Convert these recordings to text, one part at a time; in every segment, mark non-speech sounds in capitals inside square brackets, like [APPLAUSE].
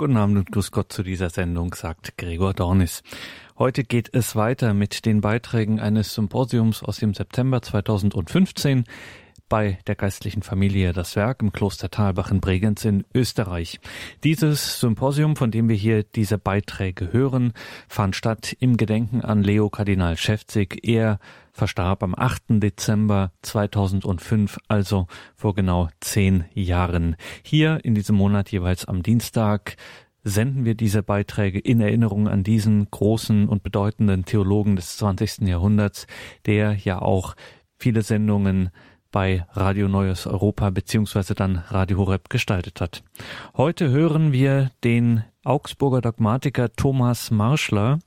Guten Abend und Grüß Gott zu dieser Sendung, sagt Gregor Dornis. Heute geht es weiter mit den Beiträgen eines Symposiums aus dem September 2015 bei der geistlichen Familie Das Werk im Kloster Talbach in Bregenz in Österreich. Dieses Symposium, von dem wir hier diese Beiträge hören, fand statt im Gedenken an Leo Kardinal Schäfzig. Er verstarb am 8. Dezember 2005, also vor genau zehn Jahren. Hier in diesem Monat jeweils am Dienstag senden wir diese Beiträge in Erinnerung an diesen großen und bedeutenden Theologen des 20. Jahrhunderts, der ja auch viele Sendungen bei Radio Neues Europa beziehungsweise dann Radio Horeb gestaltet hat. Heute hören wir den Augsburger Dogmatiker Thomas Marschler,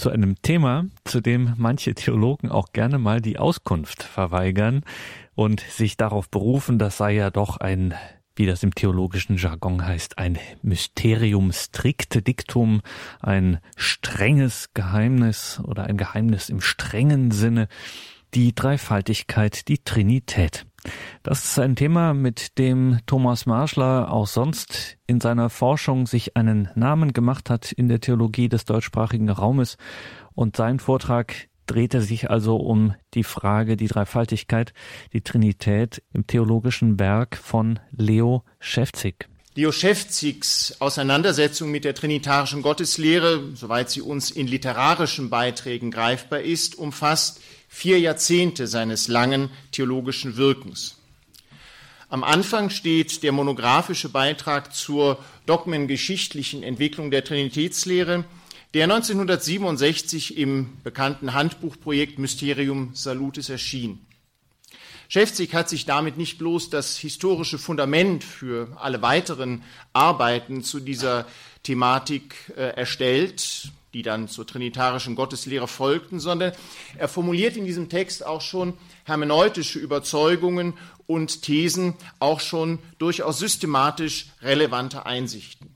zu einem Thema, zu dem manche Theologen auch gerne mal die Auskunft verweigern und sich darauf berufen, das sei ja doch ein wie das im theologischen Jargon heißt, ein Mysterium stricte dictum, ein strenges Geheimnis oder ein Geheimnis im strengen Sinne, die Dreifaltigkeit, die Trinität. Das ist ein Thema, mit dem Thomas Marschler auch sonst in seiner Forschung sich einen Namen gemacht hat in der Theologie des deutschsprachigen Raumes. Und sein Vortrag drehte sich also um die Frage, die Dreifaltigkeit, die Trinität im theologischen Werk von Leo Schäfzig. Leo Schäfzigs Auseinandersetzung mit der trinitarischen Gotteslehre, soweit sie uns in literarischen Beiträgen greifbar ist, umfasst vier Jahrzehnte seines langen theologischen Wirkens. Am Anfang steht der monographische Beitrag zur dogmengeschichtlichen Entwicklung der Trinitätslehre, der 1967 im bekannten Handbuchprojekt Mysterium Salutis erschien. Schäfzig hat sich damit nicht bloß das historische Fundament für alle weiteren Arbeiten zu dieser Thematik äh, erstellt, die dann zur trinitarischen Gotteslehre folgten, sondern er formuliert in diesem Text auch schon hermeneutische Überzeugungen und Thesen, auch schon durchaus systematisch relevante Einsichten.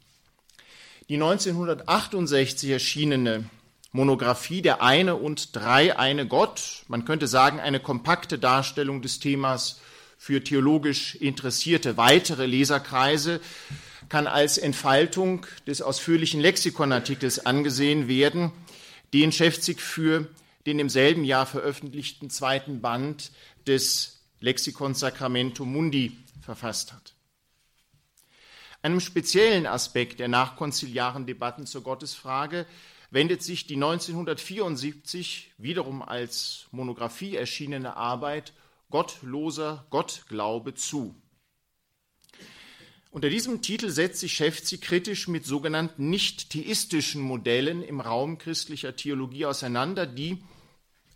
Die 1968 erschienene Monographie Der eine und drei eine Gott, man könnte sagen eine kompakte Darstellung des Themas für theologisch interessierte weitere Leserkreise, kann als Entfaltung des ausführlichen Lexikonartikels angesehen werden, den Schäfzig für den im selben Jahr veröffentlichten zweiten Band des Lexikons Sacramento Mundi verfasst hat. Einem speziellen Aspekt der nachkonziliaren Debatten zur Gottesfrage wendet sich die 1974 wiederum als Monographie erschienene Arbeit Gottloser Gottglaube zu. Unter diesem Titel setzt sich Schäfzi kritisch mit sogenannten nicht-theistischen Modellen im Raum christlicher Theologie auseinander, die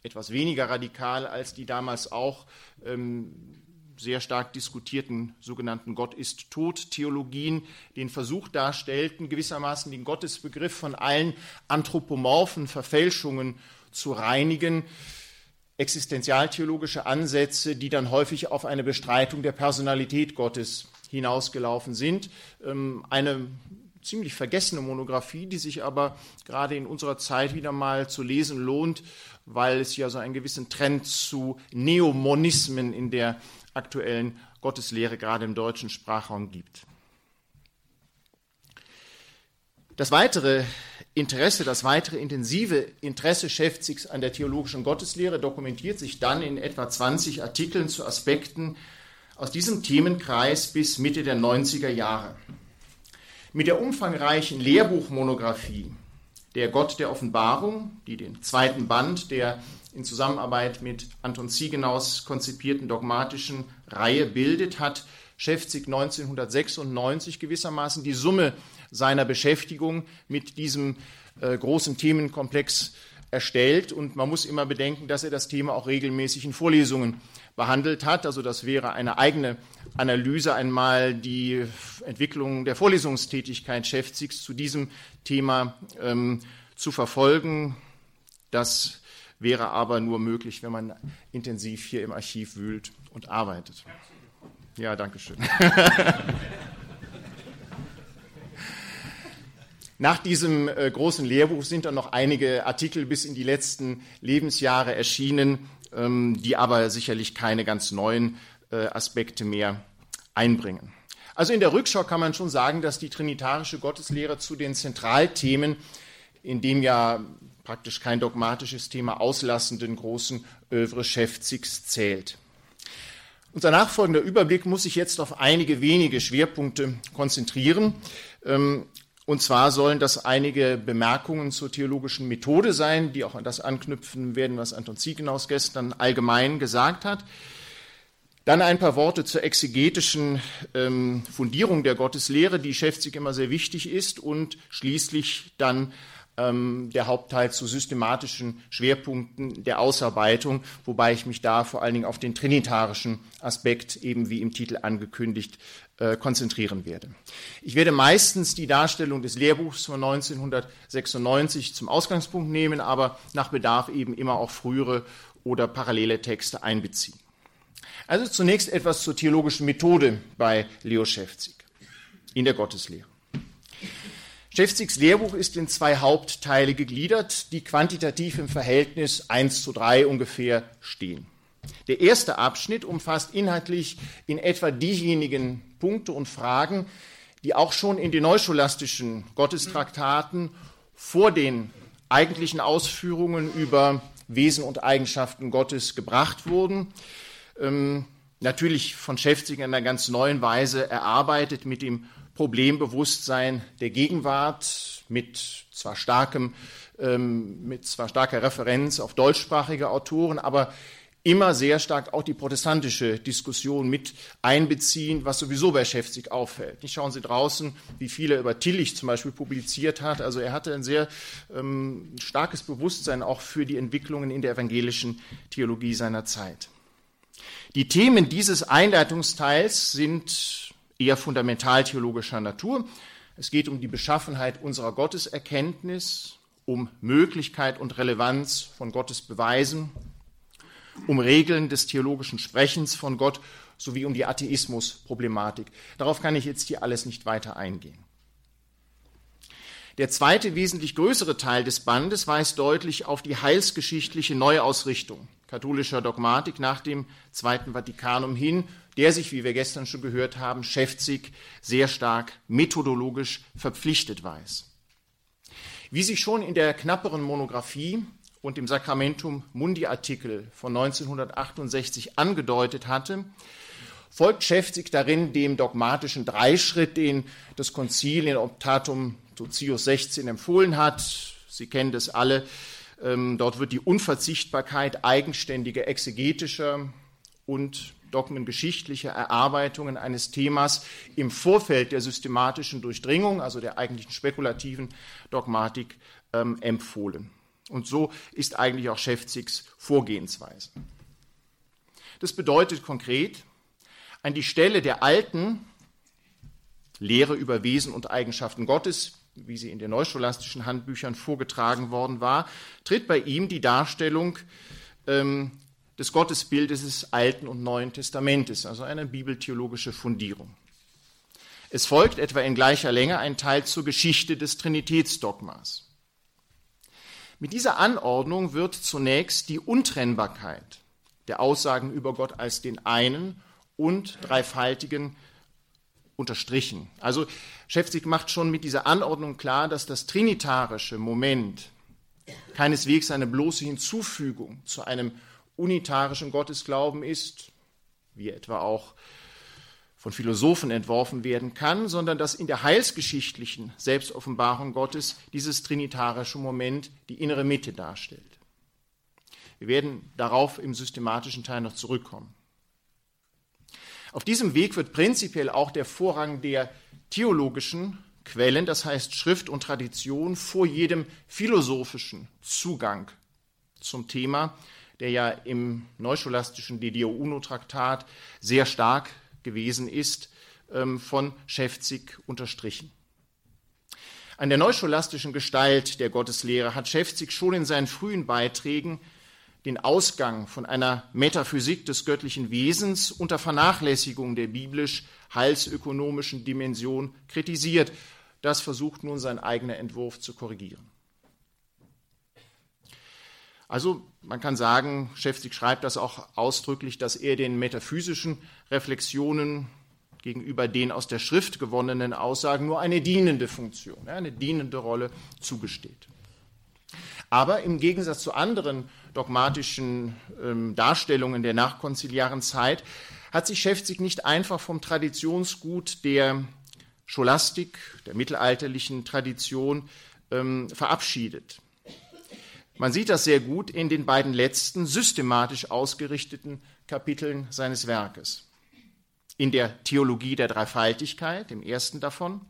etwas weniger radikal als die damals auch ähm, sehr stark diskutierten sogenannten Gott ist tot Theologien den Versuch darstellten, gewissermaßen den Gottesbegriff von allen anthropomorphen Verfälschungen zu reinigen. Existenzialtheologische Ansätze, die dann häufig auf eine Bestreitung der Personalität Gottes hinausgelaufen sind. Ähm, eine ziemlich vergessene Monographie, die sich aber gerade in unserer Zeit wieder mal zu lesen lohnt, weil es ja so einen gewissen Trend zu Neomonismen in der aktuellen Gotteslehre gerade im deutschen Sprachraum gibt. Das weitere Interesse, das weitere intensive Interesse Schäfzigs an der theologischen Gotteslehre dokumentiert sich dann in etwa 20 Artikeln zu Aspekten aus diesem Themenkreis bis Mitte der 90er Jahre. Mit der umfangreichen Lehrbuchmonographie Der Gott der Offenbarung, die den zweiten Band der in Zusammenarbeit mit Anton Ziegenaus konzipierten dogmatischen Reihe bildet, hat Schäfzig 1996 gewissermaßen die Summe seiner Beschäftigung mit diesem äh, großen Themenkomplex erstellt. Und man muss immer bedenken, dass er das Thema auch regelmäßig in Vorlesungen behandelt hat. Also das wäre eine eigene Analyse, einmal die Entwicklung der Vorlesungstätigkeit Schäfzigs zu diesem Thema ähm, zu verfolgen. Das wäre aber nur möglich, wenn man intensiv hier im Archiv wühlt und arbeitet. Ja, danke schön. [LAUGHS] Nach diesem äh, großen Lehrbuch sind dann noch einige Artikel bis in die letzten Lebensjahre erschienen, die aber sicherlich keine ganz neuen äh, Aspekte mehr einbringen. Also in der Rückschau kann man schon sagen, dass die trinitarische Gotteslehre zu den Zentralthemen, in dem ja praktisch kein dogmatisches Thema auslassenden großen Övre Schäfzigs zählt. Unser nachfolgender Überblick muss sich jetzt auf einige wenige Schwerpunkte konzentrieren. Und zwar sollen das einige Bemerkungen zur theologischen Methode sein, die auch an das anknüpfen werden, was Anton Ziegenhaus gestern allgemein gesagt hat. Dann ein paar Worte zur exegetischen ähm, Fundierung der Gotteslehre, die Schäfzig immer sehr wichtig ist. Und schließlich dann ähm, der Hauptteil zu systematischen Schwerpunkten der Ausarbeitung, wobei ich mich da vor allen Dingen auf den trinitarischen Aspekt, eben wie im Titel angekündigt, äh, konzentrieren werde. Ich werde meistens die Darstellung des Lehrbuchs von 1996 zum Ausgangspunkt nehmen, aber nach Bedarf eben immer auch frühere oder parallele Texte einbeziehen. Also zunächst etwas zur theologischen Methode bei Leo Schäfzig in der Gotteslehre. Schäfzigs Lehrbuch ist in zwei Hauptteile gegliedert, die quantitativ im Verhältnis 1 zu 3 ungefähr stehen. Der erste Abschnitt umfasst inhaltlich in etwa diejenigen Punkte und Fragen, die auch schon in den neuscholastischen Gottestraktaten vor den eigentlichen Ausführungen über Wesen und Eigenschaften Gottes gebracht wurden. Ähm, natürlich von Schäfzig in einer ganz neuen Weise erarbeitet mit dem Problembewusstsein der Gegenwart, mit zwar starkem, ähm, mit zwar starker Referenz auf deutschsprachige Autoren, aber immer sehr stark auch die protestantische Diskussion mit einbeziehen, was sowieso bei Schäfzig auffällt. Nicht schauen Sie draußen, wie viel er über Tillich zum Beispiel publiziert hat. Also er hatte ein sehr ähm, starkes Bewusstsein auch für die Entwicklungen in der evangelischen Theologie seiner Zeit. Die Themen dieses Einleitungsteils sind eher fundamentaltheologischer Natur. Es geht um die Beschaffenheit unserer Gotteserkenntnis, um Möglichkeit und Relevanz von Gottes Beweisen, um Regeln des theologischen Sprechens von Gott sowie um die Atheismusproblematik. Darauf kann ich jetzt hier alles nicht weiter eingehen. Der zweite, wesentlich größere Teil des Bandes weist deutlich auf die heilsgeschichtliche Neuausrichtung katholischer Dogmatik nach dem Zweiten Vatikanum hin, der sich, wie wir gestern schon gehört haben, Schäfzig sehr stark methodologisch verpflichtet weiß. Wie sich schon in der knapperen Monographie und im Sacramentum Mundi Artikel von 1968 angedeutet hatte, folgt Schäfzig darin dem dogmatischen Dreischritt, den das Konzil in Optatum Totius 16 empfohlen hat. Sie kennen das alle. Ähm, dort wird die Unverzichtbarkeit eigenständiger exegetischer und dogmengeschichtlicher Erarbeitungen eines Themas im Vorfeld der systematischen Durchdringung, also der eigentlichen spekulativen Dogmatik, ähm, empfohlen. Und so ist eigentlich auch Schäfzigs Vorgehensweise. Das bedeutet konkret, an die Stelle der alten Lehre über Wesen und Eigenschaften Gottes, wie sie in den neuscholastischen Handbüchern vorgetragen worden war, tritt bei ihm die Darstellung ähm, des Gottesbildes des Alten und Neuen Testamentes, also eine bibeltheologische Fundierung. Es folgt etwa in gleicher Länge ein Teil zur Geschichte des Trinitätsdogmas. Mit dieser Anordnung wird zunächst die Untrennbarkeit der Aussagen über Gott als den einen und dreifaltigen unterstrichen. Also Schäfzig macht schon mit dieser Anordnung klar, dass das trinitarische Moment keineswegs eine bloße Hinzufügung zu einem unitarischen Gottesglauben ist, wie etwa auch von Philosophen entworfen werden kann, sondern dass in der heilsgeschichtlichen Selbstoffenbarung Gottes dieses trinitarische Moment die innere Mitte darstellt. Wir werden darauf im systematischen Teil noch zurückkommen. Auf diesem Weg wird prinzipiell auch der Vorrang der theologischen Quellen, das heißt Schrift und Tradition, vor jedem philosophischen Zugang zum Thema, der ja im neuscholastischen De Dio Uno-Traktat sehr stark gewesen ist, ähm, von Schäfzig unterstrichen. An der neuscholastischen Gestalt der Gotteslehre hat Schäfzig schon in seinen frühen Beiträgen den Ausgang von einer Metaphysik des göttlichen Wesens unter Vernachlässigung der biblisch-heilsökonomischen Dimension kritisiert. Das versucht nun sein eigener Entwurf zu korrigieren. Also man kann sagen, Schäfzig schreibt das auch ausdrücklich, dass er den metaphysischen Reflexionen gegenüber den aus der Schrift gewonnenen Aussagen nur eine dienende Funktion, eine dienende Rolle zugesteht. Aber im Gegensatz zu anderen dogmatischen ähm, Darstellungen der nachkonziliaren Zeit hat sich Schäfzig nicht einfach vom Traditionsgut der Scholastik, der mittelalterlichen Tradition, ähm, verabschiedet. Man sieht das sehr gut in den beiden letzten systematisch ausgerichteten Kapiteln seines Werkes. In der Theologie der Dreifaltigkeit, dem ersten davon,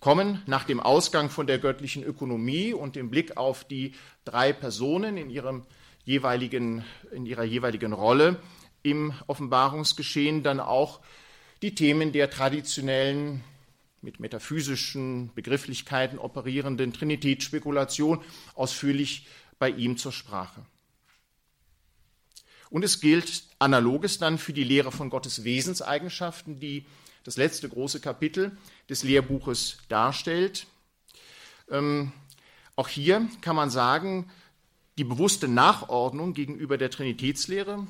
kommen nach dem Ausgang von der göttlichen Ökonomie und dem Blick auf die drei Personen in, ihrem jeweiligen, in ihrer jeweiligen Rolle im Offenbarungsgeschehen dann auch die Themen der traditionellen, mit metaphysischen Begrifflichkeiten operierenden Trinitätsspekulation ausführlich bei ihm zur Sprache. Und es gilt analoges dann für die Lehre von Gottes Wesenseigenschaften, die das letzte große Kapitel des Lehrbuches darstellt. Ähm, auch hier kann man sagen, die bewusste Nachordnung gegenüber der Trinitätslehre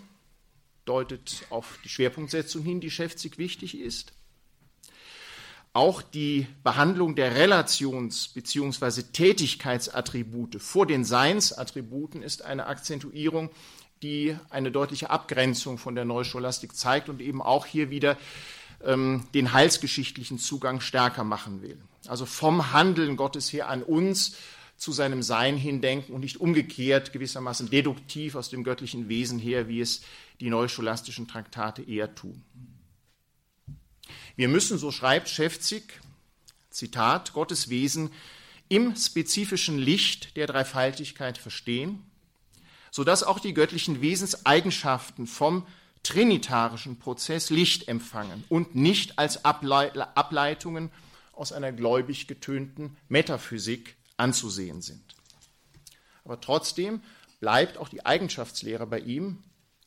deutet auf die Schwerpunktsetzung hin, die Schäfzig wichtig ist. Auch die Behandlung der Relations- bzw. Tätigkeitsattribute vor den Seinsattributen ist eine Akzentuierung, die eine deutliche Abgrenzung von der Neuscholastik zeigt und eben auch hier wieder ähm, den heilsgeschichtlichen Zugang stärker machen will. Also vom Handeln Gottes her an uns zu seinem Sein hindenken und nicht umgekehrt gewissermaßen deduktiv aus dem göttlichen Wesen her, wie es die neuscholastischen Traktate eher tun. Wir müssen, so schreibt Schäfzig, Zitat, Gottes Wesen im spezifischen Licht der Dreifaltigkeit verstehen, sodass auch die göttlichen Wesenseigenschaften vom trinitarischen Prozess Licht empfangen und nicht als Ableitungen aus einer gläubig getönten Metaphysik anzusehen sind. Aber trotzdem bleibt auch die Eigenschaftslehre bei ihm,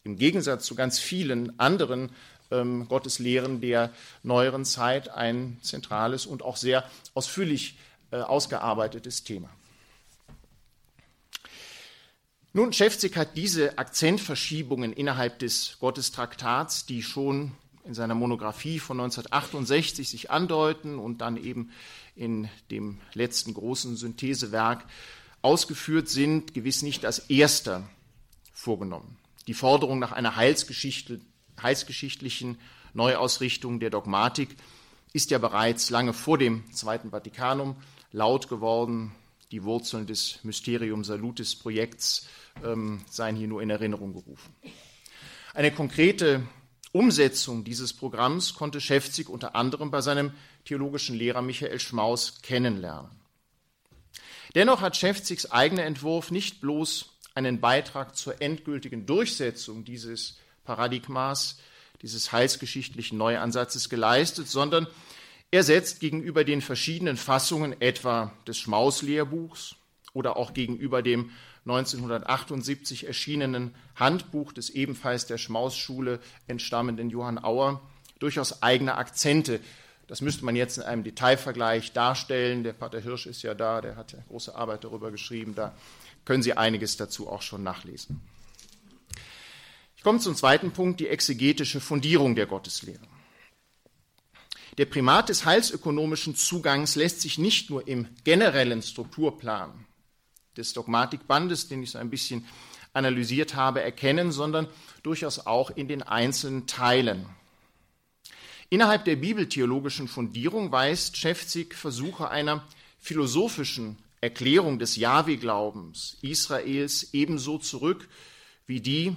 im Gegensatz zu ganz vielen anderen ähm, Gotteslehren der neueren Zeit, ein zentrales und auch sehr ausführlich äh, ausgearbeitetes Thema. Nun, Schäfzig hat diese Akzentverschiebungen innerhalb des Gottestraktats, die schon in seiner Monographie von 1968 sich andeuten und dann eben in dem letzten großen Synthesewerk ausgeführt sind, gewiss nicht als erster vorgenommen. Die Forderung nach einer Heilsgeschichte, heilsgeschichtlichen Neuausrichtung der Dogmatik ist ja bereits lange vor dem Zweiten Vatikanum laut geworden. Die Wurzeln des Mysterium Salutis Projekts ähm, seien hier nur in Erinnerung gerufen. Eine konkrete Umsetzung dieses Programms konnte Schäfzig unter anderem bei seinem theologischen Lehrer Michael Schmaus kennenlernen. Dennoch hat Schäfzigs eigener Entwurf nicht bloß einen Beitrag zur endgültigen Durchsetzung dieses Paradigmas, dieses heilsgeschichtlichen Neuansatzes geleistet, sondern er setzt gegenüber den verschiedenen Fassungen etwa des Schmaus-Lehrbuchs oder auch gegenüber dem 1978 erschienenen Handbuch des ebenfalls der Schmaus-Schule entstammenden Johann Auer durchaus eigene Akzente. Das müsste man jetzt in einem Detailvergleich darstellen. Der Pater Hirsch ist ja da, der hat ja große Arbeit darüber geschrieben. Da können Sie einiges dazu auch schon nachlesen. Ich komme zum zweiten Punkt, die exegetische Fundierung der Gotteslehre. Der Primat des heilsökonomischen Zugangs lässt sich nicht nur im generellen Strukturplan des Dogmatikbandes, den ich so ein bisschen analysiert habe, erkennen, sondern durchaus auch in den einzelnen Teilen. Innerhalb der bibeltheologischen Fundierung weist Schäfzig Versuche einer philosophischen Erklärung des Jahwe-Glaubens Israels ebenso zurück wie die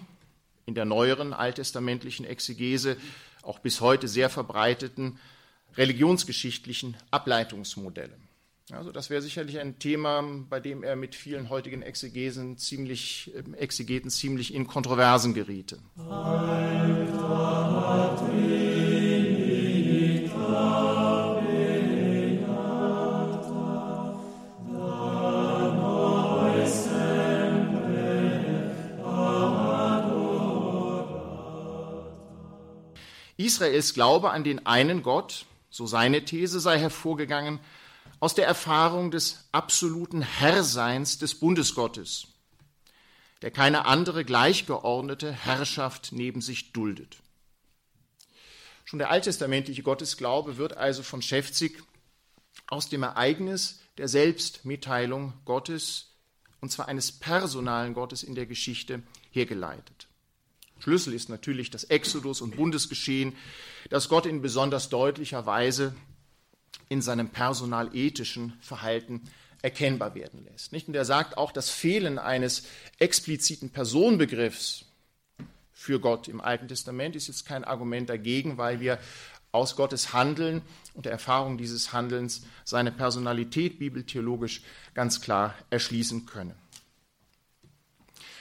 in der neueren alttestamentlichen Exegese auch bis heute sehr verbreiteten religionsgeschichtlichen Ableitungsmodelle. Also das wäre sicherlich ein Thema, bei dem er mit vielen heutigen Exegesen ziemlich, Exegeten ziemlich in Kontroversen geriete. Israels Glaube an den einen Gott, so seine These, sei hervorgegangen aus der Erfahrung des absoluten Herrseins des Bundesgottes, der keine andere gleichgeordnete Herrschaft neben sich duldet. Schon der alttestamentliche Gottesglaube wird also von Schäfzig aus dem Ereignis der Selbstmitteilung Gottes, und zwar eines personalen Gottes in der Geschichte, hergeleitet. Schlüssel ist natürlich das Exodus und Bundesgeschehen, das Gott in besonders deutlicher Weise in seinem personalethischen Verhalten erkennbar werden lässt. Und er sagt auch, das Fehlen eines expliziten Personenbegriffs für Gott im Alten Testament ist jetzt kein Argument dagegen, weil wir aus Gottes Handeln und der Erfahrung dieses Handelns seine Personalität bibeltheologisch ganz klar erschließen können.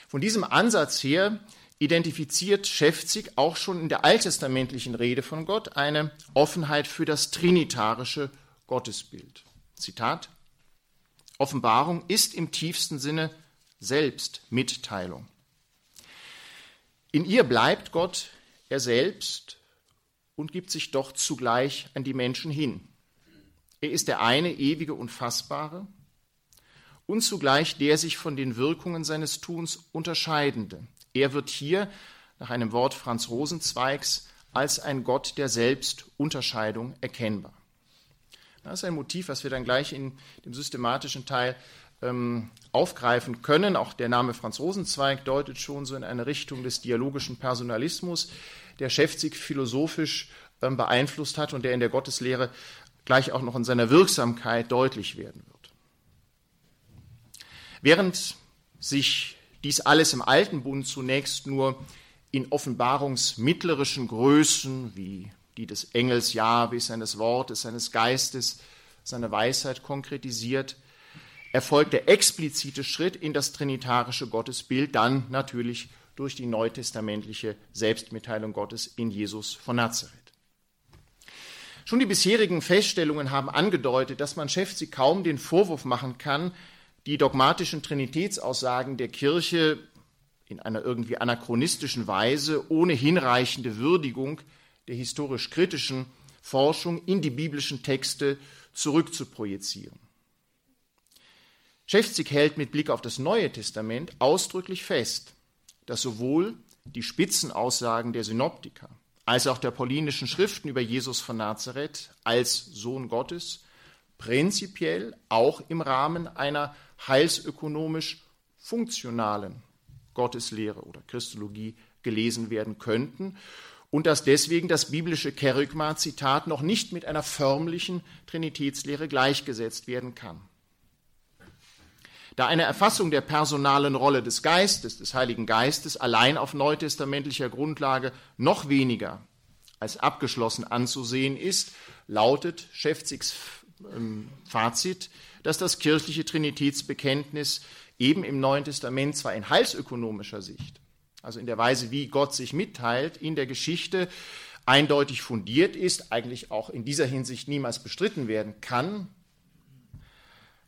Von diesem Ansatz her identifiziert Schäfzig auch schon in der alttestamentlichen Rede von Gott eine Offenheit für das trinitarische Gottesbild. Zitat Offenbarung ist im tiefsten Sinne Selbstmitteilung. In ihr bleibt Gott er selbst und gibt sich doch zugleich an die Menschen hin. Er ist der eine ewige und fassbare und zugleich der sich von den Wirkungen seines Tuns unterscheidende. Er wird hier nach einem Wort Franz Rosenzweigs als ein Gott der Selbstunterscheidung erkennbar. Das ist ein Motiv, was wir dann gleich in dem systematischen Teil ähm, aufgreifen können. Auch der Name Franz Rosenzweig deutet schon so in eine Richtung des dialogischen Personalismus, der Schäfzig philosophisch ähm, beeinflusst hat und der in der Gotteslehre gleich auch noch in seiner Wirksamkeit deutlich werden wird. Während sich dies alles im Alten Bund zunächst nur in offenbarungsmittlerischen Größen wie die des Engels Jahwe, seines Wortes, seines Geistes, seiner Weisheit konkretisiert, erfolgt der explizite Schritt in das trinitarische Gottesbild dann natürlich durch die neutestamentliche Selbstmitteilung Gottes in Jesus von Nazareth. Schon die bisherigen Feststellungen haben angedeutet, dass man Schäfzi kaum den Vorwurf machen kann, die dogmatischen Trinitätsaussagen der Kirche in einer irgendwie anachronistischen Weise ohne hinreichende Würdigung der historisch kritischen Forschung in die biblischen Texte zurückzuprojizieren. Schäfzig hält mit Blick auf das Neue Testament ausdrücklich fest, dass sowohl die Spitzenaussagen der Synoptiker als auch der paulinischen Schriften über Jesus von Nazareth als Sohn Gottes prinzipiell auch im Rahmen einer heilsökonomisch funktionalen Gotteslehre oder Christologie gelesen werden könnten und dass deswegen das biblische Kerygma-Zitat noch nicht mit einer förmlichen Trinitätslehre gleichgesetzt werden kann. Da eine Erfassung der personalen Rolle des Geistes, des Heiligen Geistes, allein auf neutestamentlicher Grundlage noch weniger als abgeschlossen anzusehen ist, lautet Schäfzigs ähm, Fazit, dass das kirchliche Trinitätsbekenntnis eben im Neuen Testament zwar in heilsökonomischer Sicht, also in der Weise, wie Gott sich mitteilt, in der Geschichte eindeutig fundiert ist, eigentlich auch in dieser Hinsicht niemals bestritten werden kann,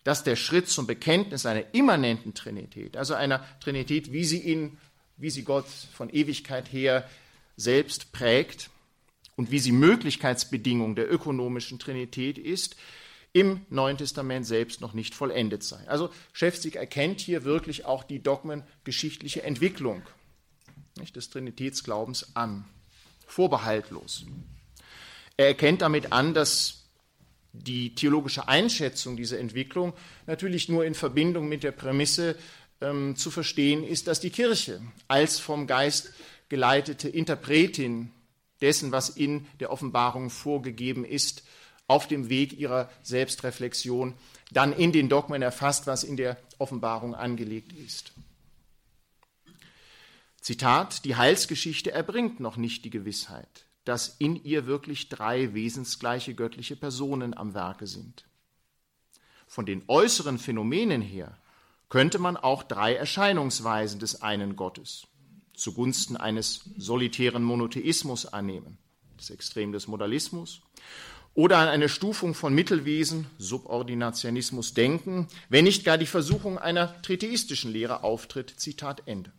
dass der Schritt zum Bekenntnis einer immanenten Trinität, also einer Trinität, wie sie ihn, wie sie Gott von Ewigkeit her selbst prägt und wie sie Möglichkeitsbedingung der ökonomischen Trinität ist, im Neuen Testament selbst noch nicht vollendet sei. Also Schäfzig erkennt hier wirklich auch die dogmengeschichtliche Entwicklung nicht, des Trinitätsglaubens an, vorbehaltlos. Er erkennt damit an, dass die theologische Einschätzung dieser Entwicklung natürlich nur in Verbindung mit der Prämisse ähm, zu verstehen ist, dass die Kirche als vom Geist geleitete Interpretin dessen, was in der Offenbarung vorgegeben ist, auf dem Weg ihrer Selbstreflexion dann in den Dogmen erfasst, was in der Offenbarung angelegt ist. Zitat, die Heilsgeschichte erbringt noch nicht die Gewissheit dass in ihr wirklich drei wesensgleiche göttliche Personen am Werke sind. Von den äußeren Phänomenen her könnte man auch drei Erscheinungsweisen des einen Gottes zugunsten eines solitären Monotheismus annehmen, das Extrem des Modalismus, oder an eine Stufung von Mittelwesen, Subordinationismus denken, wenn nicht gar die Versuchung einer tritheistischen Lehre auftritt. Zitat Ende.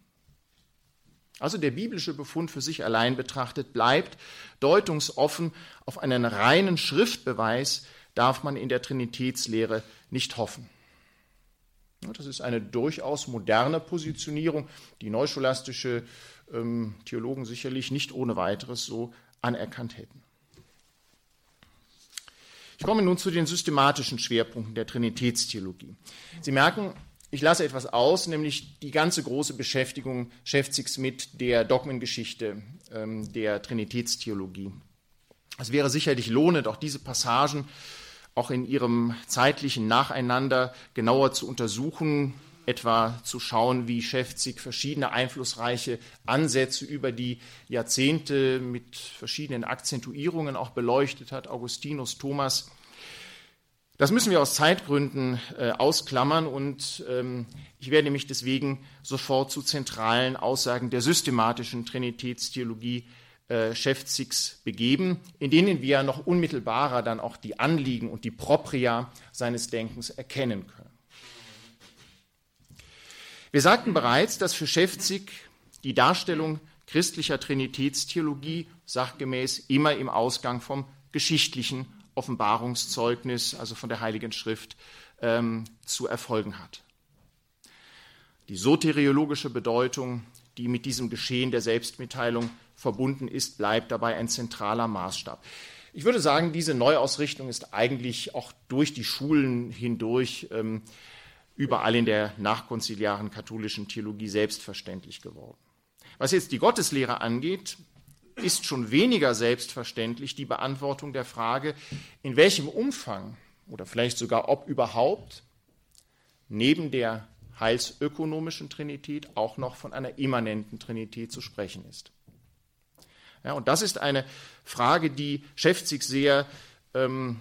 Also der biblische Befund für sich allein betrachtet bleibt deutungsoffen. Auf einen reinen Schriftbeweis darf man in der Trinitätslehre nicht hoffen. Das ist eine durchaus moderne Positionierung, die neuscholastische ähm, Theologen sicherlich nicht ohne weiteres so anerkannt hätten. Ich komme nun zu den systematischen Schwerpunkten der Trinitätstheologie. Sie merken, ich lasse etwas aus, nämlich die ganze große Beschäftigung Schäfzigs mit der Dogmengeschichte ähm, der Trinitätstheologie. Es wäre sicherlich lohnend, auch diese Passagen auch in ihrem zeitlichen Nacheinander genauer zu untersuchen, etwa zu schauen, wie Schäfzig verschiedene einflussreiche Ansätze über die Jahrzehnte mit verschiedenen Akzentuierungen auch beleuchtet hat, Augustinus, Thomas. Das müssen wir aus Zeitgründen äh, ausklammern und ähm, ich werde mich deswegen sofort zu zentralen Aussagen der systematischen Trinitätstheologie äh, Schäfzigs begeben, in denen wir noch unmittelbarer dann auch die Anliegen und die Propria seines Denkens erkennen können. Wir sagten bereits, dass für Schäfzig die Darstellung christlicher Trinitätstheologie sachgemäß immer im Ausgang vom geschichtlichen Offenbarungszeugnis, also von der Heiligen Schrift, ähm, zu erfolgen hat. Die soteriologische Bedeutung, die mit diesem Geschehen der Selbstmitteilung verbunden ist, bleibt dabei ein zentraler Maßstab. Ich würde sagen, diese Neuausrichtung ist eigentlich auch durch die Schulen hindurch ähm, überall in der nachkonziliaren katholischen Theologie selbstverständlich geworden. Was jetzt die Gotteslehre angeht, ist schon weniger selbstverständlich die Beantwortung der Frage, in welchem Umfang oder vielleicht sogar ob überhaupt neben der heilsökonomischen Trinität auch noch von einer immanenten Trinität zu sprechen ist. Ja, und das ist eine Frage, die Schäfzig sehr ähm,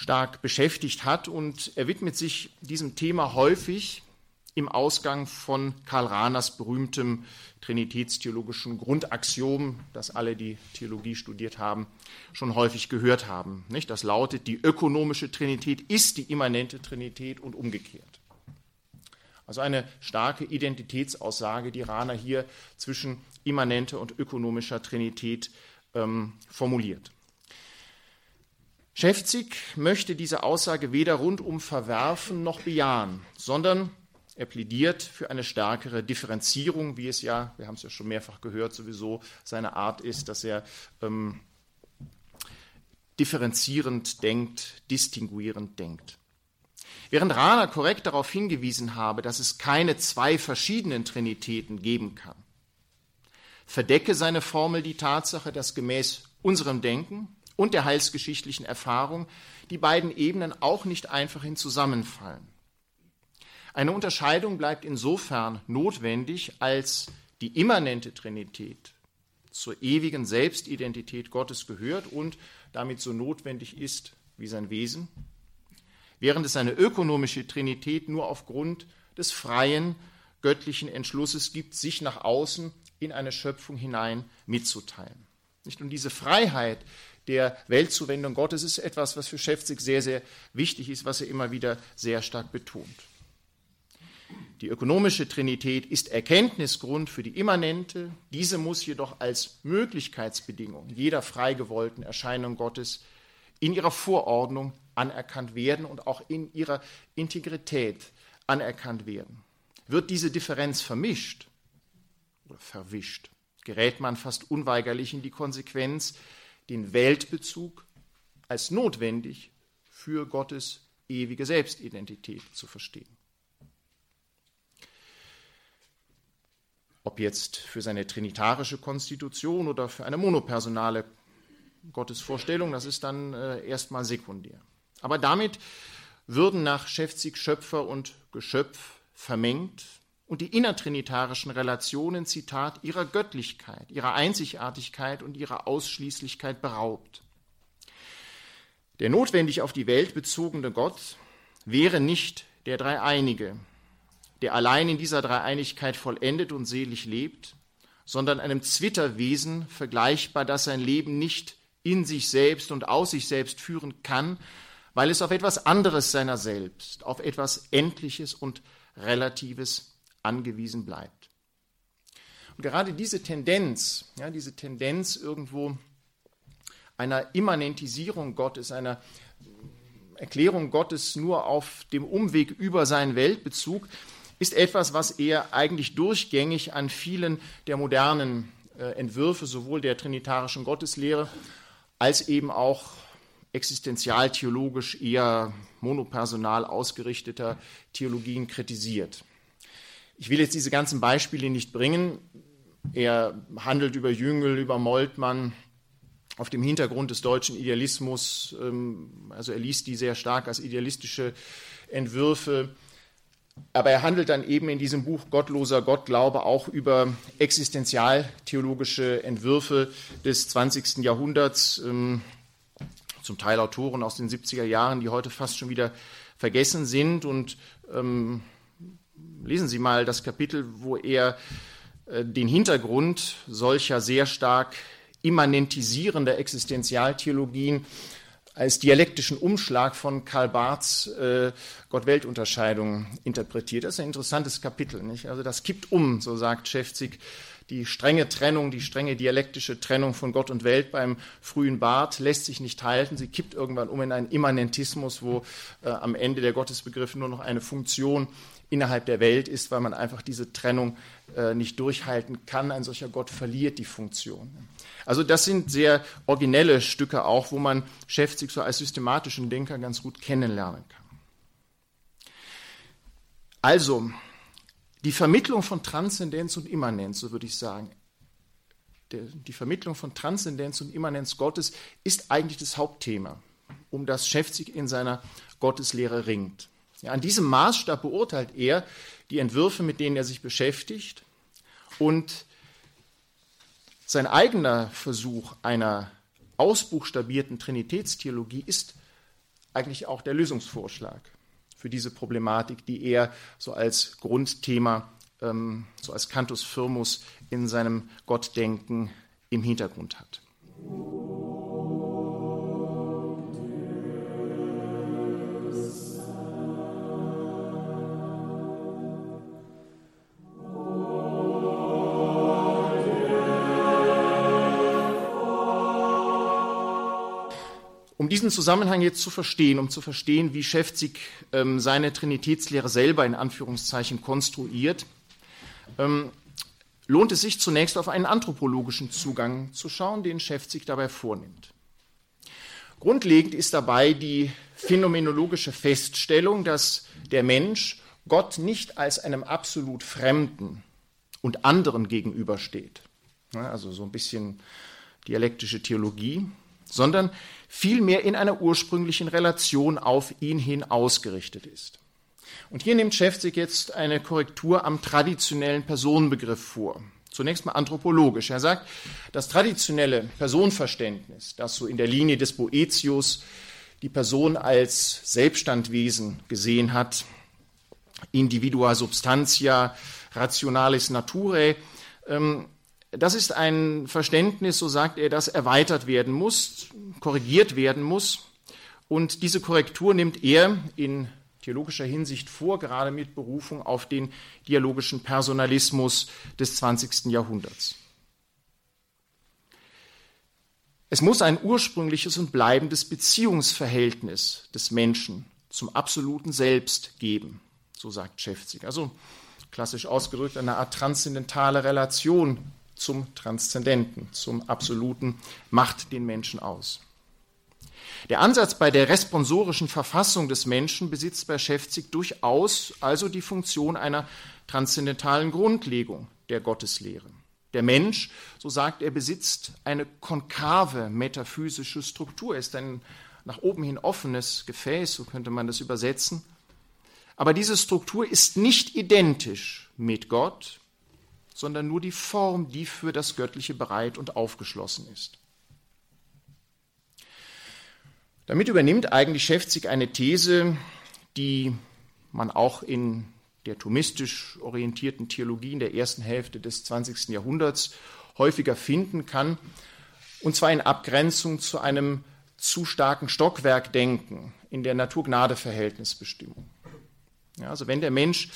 stark beschäftigt hat. Und er widmet sich diesem Thema häufig im Ausgang von Karl Rahners berühmtem trinitätstheologischen Grundaxiom, das alle, die Theologie studiert haben, schon häufig gehört haben. Nicht? Das lautet, die ökonomische Trinität ist die immanente Trinität und umgekehrt. Also eine starke Identitätsaussage, die Rahner hier zwischen immanenter und ökonomischer Trinität ähm, formuliert. Schäfzig möchte diese Aussage weder rundum verwerfen noch bejahen, sondern er plädiert für eine stärkere Differenzierung, wie es ja, wir haben es ja schon mehrfach gehört, sowieso seine Art ist, dass er ähm, differenzierend denkt, distinguierend denkt. Während Rahner korrekt darauf hingewiesen habe, dass es keine zwei verschiedenen Trinitäten geben kann, verdecke seine Formel die Tatsache, dass gemäß unserem Denken und der heilsgeschichtlichen Erfahrung die beiden Ebenen auch nicht einfach in zusammenfallen. Eine Unterscheidung bleibt insofern notwendig, als die immanente Trinität zur ewigen Selbstidentität Gottes gehört und damit so notwendig ist wie sein Wesen, während es eine ökonomische Trinität nur aufgrund des freien göttlichen Entschlusses gibt, sich nach außen in eine Schöpfung hinein mitzuteilen. Nicht? Und diese Freiheit, der Weltzuwendung Gottes ist etwas, was für Schäfzig sehr, sehr wichtig ist, was er immer wieder sehr stark betont. Die ökonomische Trinität ist Erkenntnisgrund für die immanente, diese muss jedoch als Möglichkeitsbedingung jeder frei gewollten Erscheinung Gottes in ihrer Vorordnung anerkannt werden und auch in ihrer Integrität anerkannt werden. Wird diese Differenz vermischt oder verwischt, gerät man fast unweigerlich in die Konsequenz, den Weltbezug als notwendig für Gottes ewige Selbstidentität zu verstehen. Ob jetzt für seine trinitarische Konstitution oder für eine monopersonale Gottesvorstellung, das ist dann äh, erstmal sekundär. Aber damit würden nach Schäfzig Schöpfer und Geschöpf vermengt und die innertrinitarischen Relationen, Zitat, ihrer Göttlichkeit, ihrer Einzigartigkeit und ihrer Ausschließlichkeit beraubt. Der notwendig auf die Welt bezogene Gott wäre nicht der Dreieinige, der allein in dieser Dreieinigkeit vollendet und selig lebt, sondern einem Zwitterwesen vergleichbar, das sein Leben nicht in sich selbst und aus sich selbst führen kann, weil es auf etwas anderes seiner selbst, auf etwas Endliches und Relatives angewiesen bleibt. Und gerade diese Tendenz, ja, diese Tendenz irgendwo einer Immanentisierung Gottes, einer Erklärung Gottes nur auf dem Umweg über seinen Weltbezug, ist etwas, was er eigentlich durchgängig an vielen der modernen äh, Entwürfe sowohl der trinitarischen Gotteslehre als eben auch existenzialtheologisch eher monopersonal ausgerichteter Theologien kritisiert. Ich will jetzt diese ganzen Beispiele nicht bringen. Er handelt über Jüngel, über Moltmann auf dem Hintergrund des deutschen Idealismus. Ähm, also er liest die sehr stark als idealistische Entwürfe. Aber er handelt dann eben in diesem Buch Gottloser Gottglaube auch über existenzialtheologische Entwürfe des 20. Jahrhunderts, ähm, zum Teil Autoren aus den 70er Jahren, die heute fast schon wieder vergessen sind. Und ähm, lesen Sie mal das Kapitel, wo er äh, den Hintergrund solcher sehr stark immanentisierender Existenzialtheologien als dialektischen Umschlag von Karl Barths äh, Gott-Welt-Unterscheidung interpretiert. Das ist ein interessantes Kapitel. Nicht? Also das kippt um, so sagt Schäfzig, die strenge Trennung, die strenge dialektische Trennung von Gott und Welt beim frühen Barth lässt sich nicht halten. Sie kippt irgendwann um in einen Immanentismus, wo äh, am Ende der Gottesbegriff nur noch eine Funktion innerhalb der Welt ist, weil man einfach diese Trennung äh, nicht durchhalten kann. Ein solcher Gott verliert die Funktion. Also das sind sehr originelle Stücke auch, wo man Schäfzig so als systematischen Denker ganz gut kennenlernen kann. Also, die Vermittlung von Transzendenz und Immanenz, so würde ich sagen, die Vermittlung von Transzendenz und Immanenz Gottes ist eigentlich das Hauptthema, um das Schäfzig in seiner Gotteslehre ringt. Ja, an diesem Maßstab beurteilt er die Entwürfe, mit denen er sich beschäftigt. Und sein eigener Versuch einer ausbuchstabierten Trinitätstheologie ist eigentlich auch der Lösungsvorschlag für diese Problematik, die er so als Grundthema, ähm, so als Cantus Firmus in seinem Gottdenken im Hintergrund hat. Diesen Zusammenhang jetzt zu verstehen, um zu verstehen, wie Schäfzig ähm, seine Trinitätslehre selber in Anführungszeichen konstruiert, ähm, lohnt es sich zunächst auf einen anthropologischen Zugang zu schauen, den Schäfzig dabei vornimmt. Grundlegend ist dabei die phänomenologische Feststellung, dass der Mensch Gott nicht als einem absolut Fremden und anderen gegenübersteht. Also so ein bisschen dialektische Theologie, sondern vielmehr in einer ursprünglichen Relation auf ihn hin ausgerichtet ist. Und hier nimmt Schäfzig jetzt eine Korrektur am traditionellen Personenbegriff vor. Zunächst mal anthropologisch. Er sagt, das traditionelle Personenverständnis, das so in der Linie des Boetius die Person als Selbststandwesen gesehen hat, individua substantia rationalis naturae, ähm, das ist ein Verständnis, so sagt er, das erweitert werden muss, korrigiert werden muss. Und diese Korrektur nimmt er in theologischer Hinsicht vor, gerade mit Berufung auf den dialogischen Personalismus des 20. Jahrhunderts. Es muss ein ursprüngliches und bleibendes Beziehungsverhältnis des Menschen zum absoluten Selbst geben, so sagt Schäfzig. Also klassisch ausgedrückt eine Art transzendentale Relation zum Transzendenten, zum Absoluten, macht den Menschen aus. Der Ansatz bei der responsorischen Verfassung des Menschen besitzt bei Schäfzig durchaus also die Funktion einer transzendentalen Grundlegung der Gotteslehre. Der Mensch, so sagt er, besitzt eine konkave metaphysische Struktur, ist ein nach oben hin offenes Gefäß, so könnte man das übersetzen. Aber diese Struktur ist nicht identisch mit Gott, sondern nur die Form, die für das Göttliche bereit und aufgeschlossen ist. Damit übernimmt eigentlich Schäfzig eine These, die man auch in der thomistisch orientierten Theologie in der ersten Hälfte des 20. Jahrhunderts häufiger finden kann, und zwar in Abgrenzung zu einem zu starken Stockwerkdenken in der Natur-Gnade-Verhältnisbestimmung. Ja, also wenn der Mensch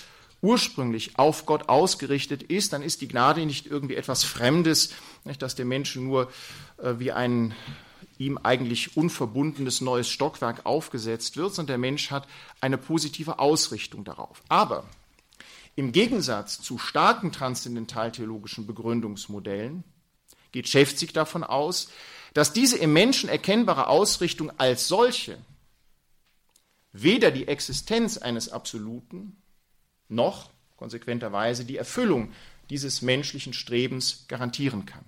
ursprünglich auf Gott ausgerichtet ist, dann ist die Gnade nicht irgendwie etwas Fremdes, nicht, dass der Mensch nur äh, wie ein ihm eigentlich unverbundenes neues Stockwerk aufgesetzt wird, sondern der Mensch hat eine positive Ausrichtung darauf. Aber im Gegensatz zu starken transzendentaltheologischen Begründungsmodellen geht Schäfzig davon aus, dass diese im Menschen erkennbare Ausrichtung als solche weder die Existenz eines Absoluten noch konsequenterweise die Erfüllung dieses menschlichen Strebens garantieren kann.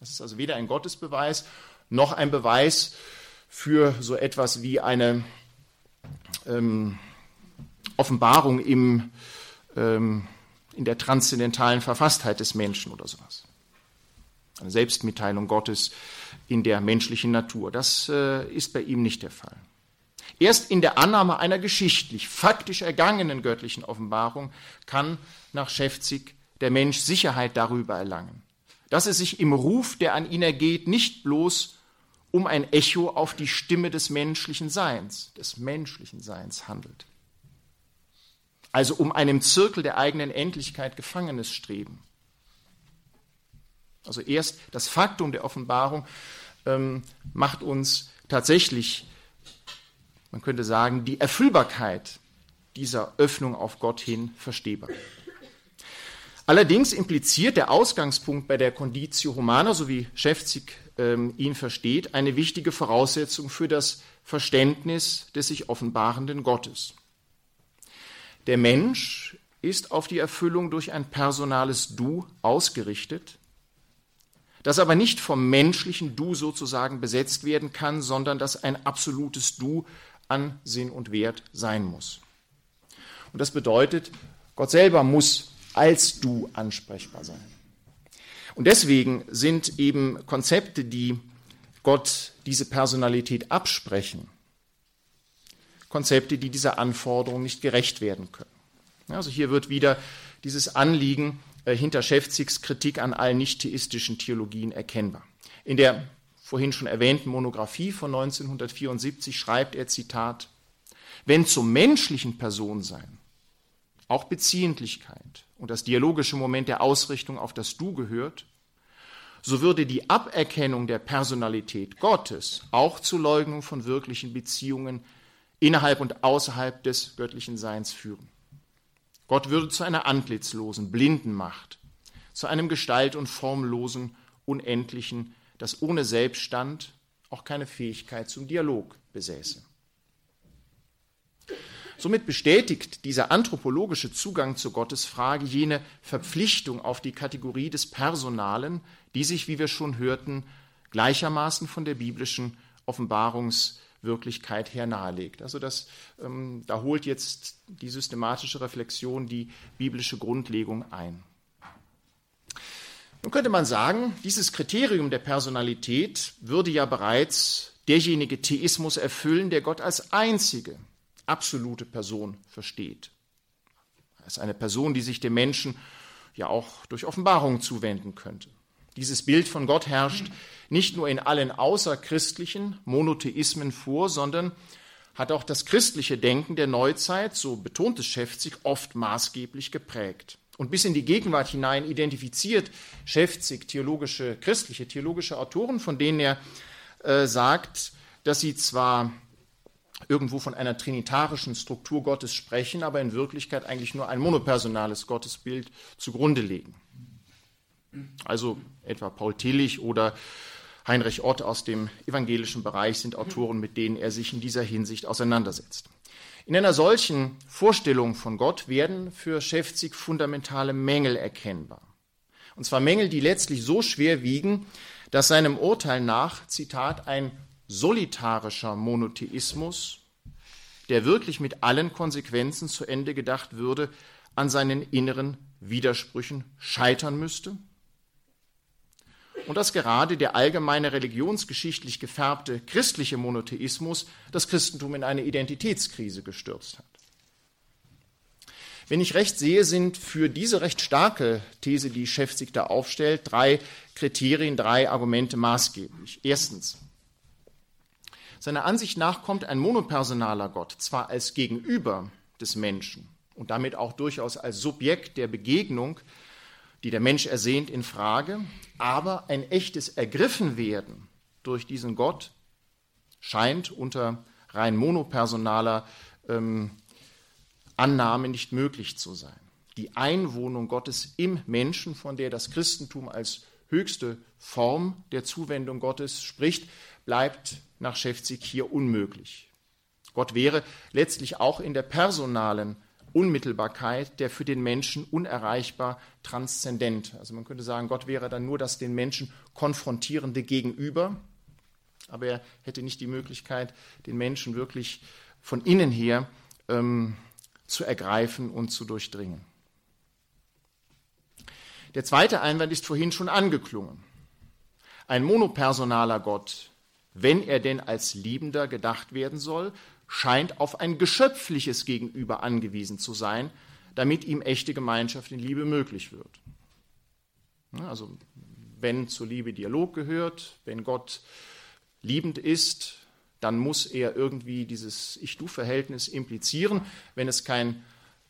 Das ist also weder ein Gottesbeweis noch ein Beweis für so etwas wie eine ähm, Offenbarung im, ähm, in der transzendentalen Verfasstheit des Menschen oder sowas. Eine Selbstmitteilung Gottes in der menschlichen Natur. Das äh, ist bei ihm nicht der Fall. Erst in der Annahme einer geschichtlich, faktisch ergangenen göttlichen Offenbarung kann nach Schäfzig der Mensch Sicherheit darüber erlangen, dass es sich im Ruf, der an ihn ergeht, nicht bloß um ein Echo auf die Stimme des menschlichen Seins, des menschlichen Seins handelt. Also um einem Zirkel der eigenen Endlichkeit gefangenes Streben. Also erst das Faktum der Offenbarung ähm, macht uns tatsächlich man könnte sagen, die Erfüllbarkeit dieser Öffnung auf Gott hin verstehbar. Allerdings impliziert der Ausgangspunkt bei der Conditio Humana, so wie Schäfzig ähm, ihn versteht, eine wichtige Voraussetzung für das Verständnis des sich offenbarenden Gottes. Der Mensch ist auf die Erfüllung durch ein personales Du ausgerichtet, das aber nicht vom menschlichen Du sozusagen besetzt werden kann, sondern das ein absolutes Du an Sinn und Wert sein muss. Und das bedeutet, Gott selber muss als du ansprechbar sein. Und deswegen sind eben Konzepte, die Gott diese Personalität absprechen, Konzepte, die dieser Anforderung nicht gerecht werden können. Also hier wird wieder dieses Anliegen äh, hinter Schäfzigs Kritik an allen nicht-theistischen Theologien erkennbar. In der vorhin schon erwähnten Monographie von 1974 schreibt er, Zitat, wenn zum menschlichen Personsein auch Beziehentlichkeit und das dialogische Moment der Ausrichtung auf das Du gehört, so würde die Aberkennung der Personalität Gottes auch zur Leugnung von wirklichen Beziehungen innerhalb und außerhalb des göttlichen Seins führen. Gott würde zu einer antlitzlosen, blinden Macht, zu einem gestalt- und formlosen, unendlichen, das ohne Selbststand auch keine Fähigkeit zum Dialog besäße. Somit bestätigt dieser anthropologische Zugang zur Gottesfrage jene Verpflichtung auf die Kategorie des Personalen, die sich, wie wir schon hörten, gleichermaßen von der biblischen Offenbarungswirklichkeit her nahelegt. Also das, ähm, da holt jetzt die systematische Reflexion die biblische Grundlegung ein. Nun könnte man sagen, dieses Kriterium der Personalität würde ja bereits derjenige Theismus erfüllen, der Gott als einzige absolute Person versteht. Als eine Person, die sich dem Menschen ja auch durch Offenbarung zuwenden könnte. Dieses Bild von Gott herrscht nicht nur in allen außerchristlichen Monotheismen vor, sondern hat auch das christliche Denken der Neuzeit, so betont es Schäfzig, oft maßgeblich geprägt und bis in die Gegenwart hinein identifiziert Schäfzig theologische, christliche theologische Autoren, von denen er äh, sagt, dass sie zwar irgendwo von einer trinitarischen Struktur Gottes sprechen, aber in Wirklichkeit eigentlich nur ein monopersonales Gottesbild zugrunde legen. Also etwa Paul Tillich oder Heinrich Ott aus dem evangelischen Bereich sind Autoren, mit denen er sich in dieser Hinsicht auseinandersetzt. In einer solchen Vorstellung von Gott werden für Schäfzig fundamentale Mängel erkennbar. Und zwar Mängel, die letztlich so schwer wiegen, dass seinem Urteil nach, Zitat, ein solitarischer Monotheismus, der wirklich mit allen Konsequenzen zu Ende gedacht würde, an seinen inneren Widersprüchen scheitern müsste und dass gerade der allgemeine religionsgeschichtlich gefärbte christliche Monotheismus das Christentum in eine Identitätskrise gestürzt hat. Wenn ich recht sehe, sind für diese recht starke These, die Schäfzig da aufstellt, drei Kriterien, drei Argumente maßgeblich. Erstens, seiner Ansicht nach kommt ein monopersonaler Gott zwar als Gegenüber des Menschen und damit auch durchaus als Subjekt der Begegnung die der Mensch ersehnt, in Frage, aber ein echtes Ergriffenwerden durch diesen Gott scheint unter rein monopersonaler ähm, Annahme nicht möglich zu sein. Die Einwohnung Gottes im Menschen, von der das Christentum als höchste Form der Zuwendung Gottes spricht, bleibt nach Schäfzig hier unmöglich. Gott wäre letztlich auch in der personalen Unmittelbarkeit der für den Menschen unerreichbar transzendent. Also man könnte sagen, Gott wäre dann nur das den Menschen konfrontierende Gegenüber, aber er hätte nicht die Möglichkeit, den Menschen wirklich von innen her ähm, zu ergreifen und zu durchdringen. Der zweite Einwand ist vorhin schon angeklungen. Ein monopersonaler Gott, wenn er denn als Liebender gedacht werden soll, scheint auf ein geschöpfliches Gegenüber angewiesen zu sein, damit ihm echte Gemeinschaft in Liebe möglich wird. Also wenn zur Liebe Dialog gehört, wenn Gott liebend ist, dann muss er irgendwie dieses Ich-Du-Verhältnis implizieren. Wenn es kein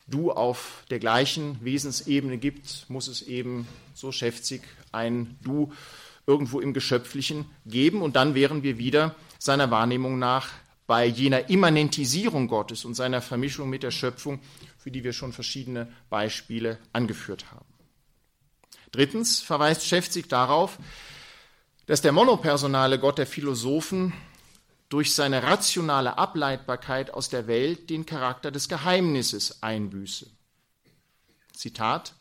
Du auf der gleichen Wesensebene gibt, muss es eben, so schäftig, ein Du irgendwo im Geschöpflichen geben. Und dann wären wir wieder seiner Wahrnehmung nach bei jener Immanentisierung Gottes und seiner Vermischung mit der Schöpfung, für die wir schon verschiedene Beispiele angeführt haben. Drittens verweist Schäfzig darauf, dass der monopersonale Gott der Philosophen durch seine rationale Ableitbarkeit aus der Welt den Charakter des Geheimnisses einbüße. Zitat,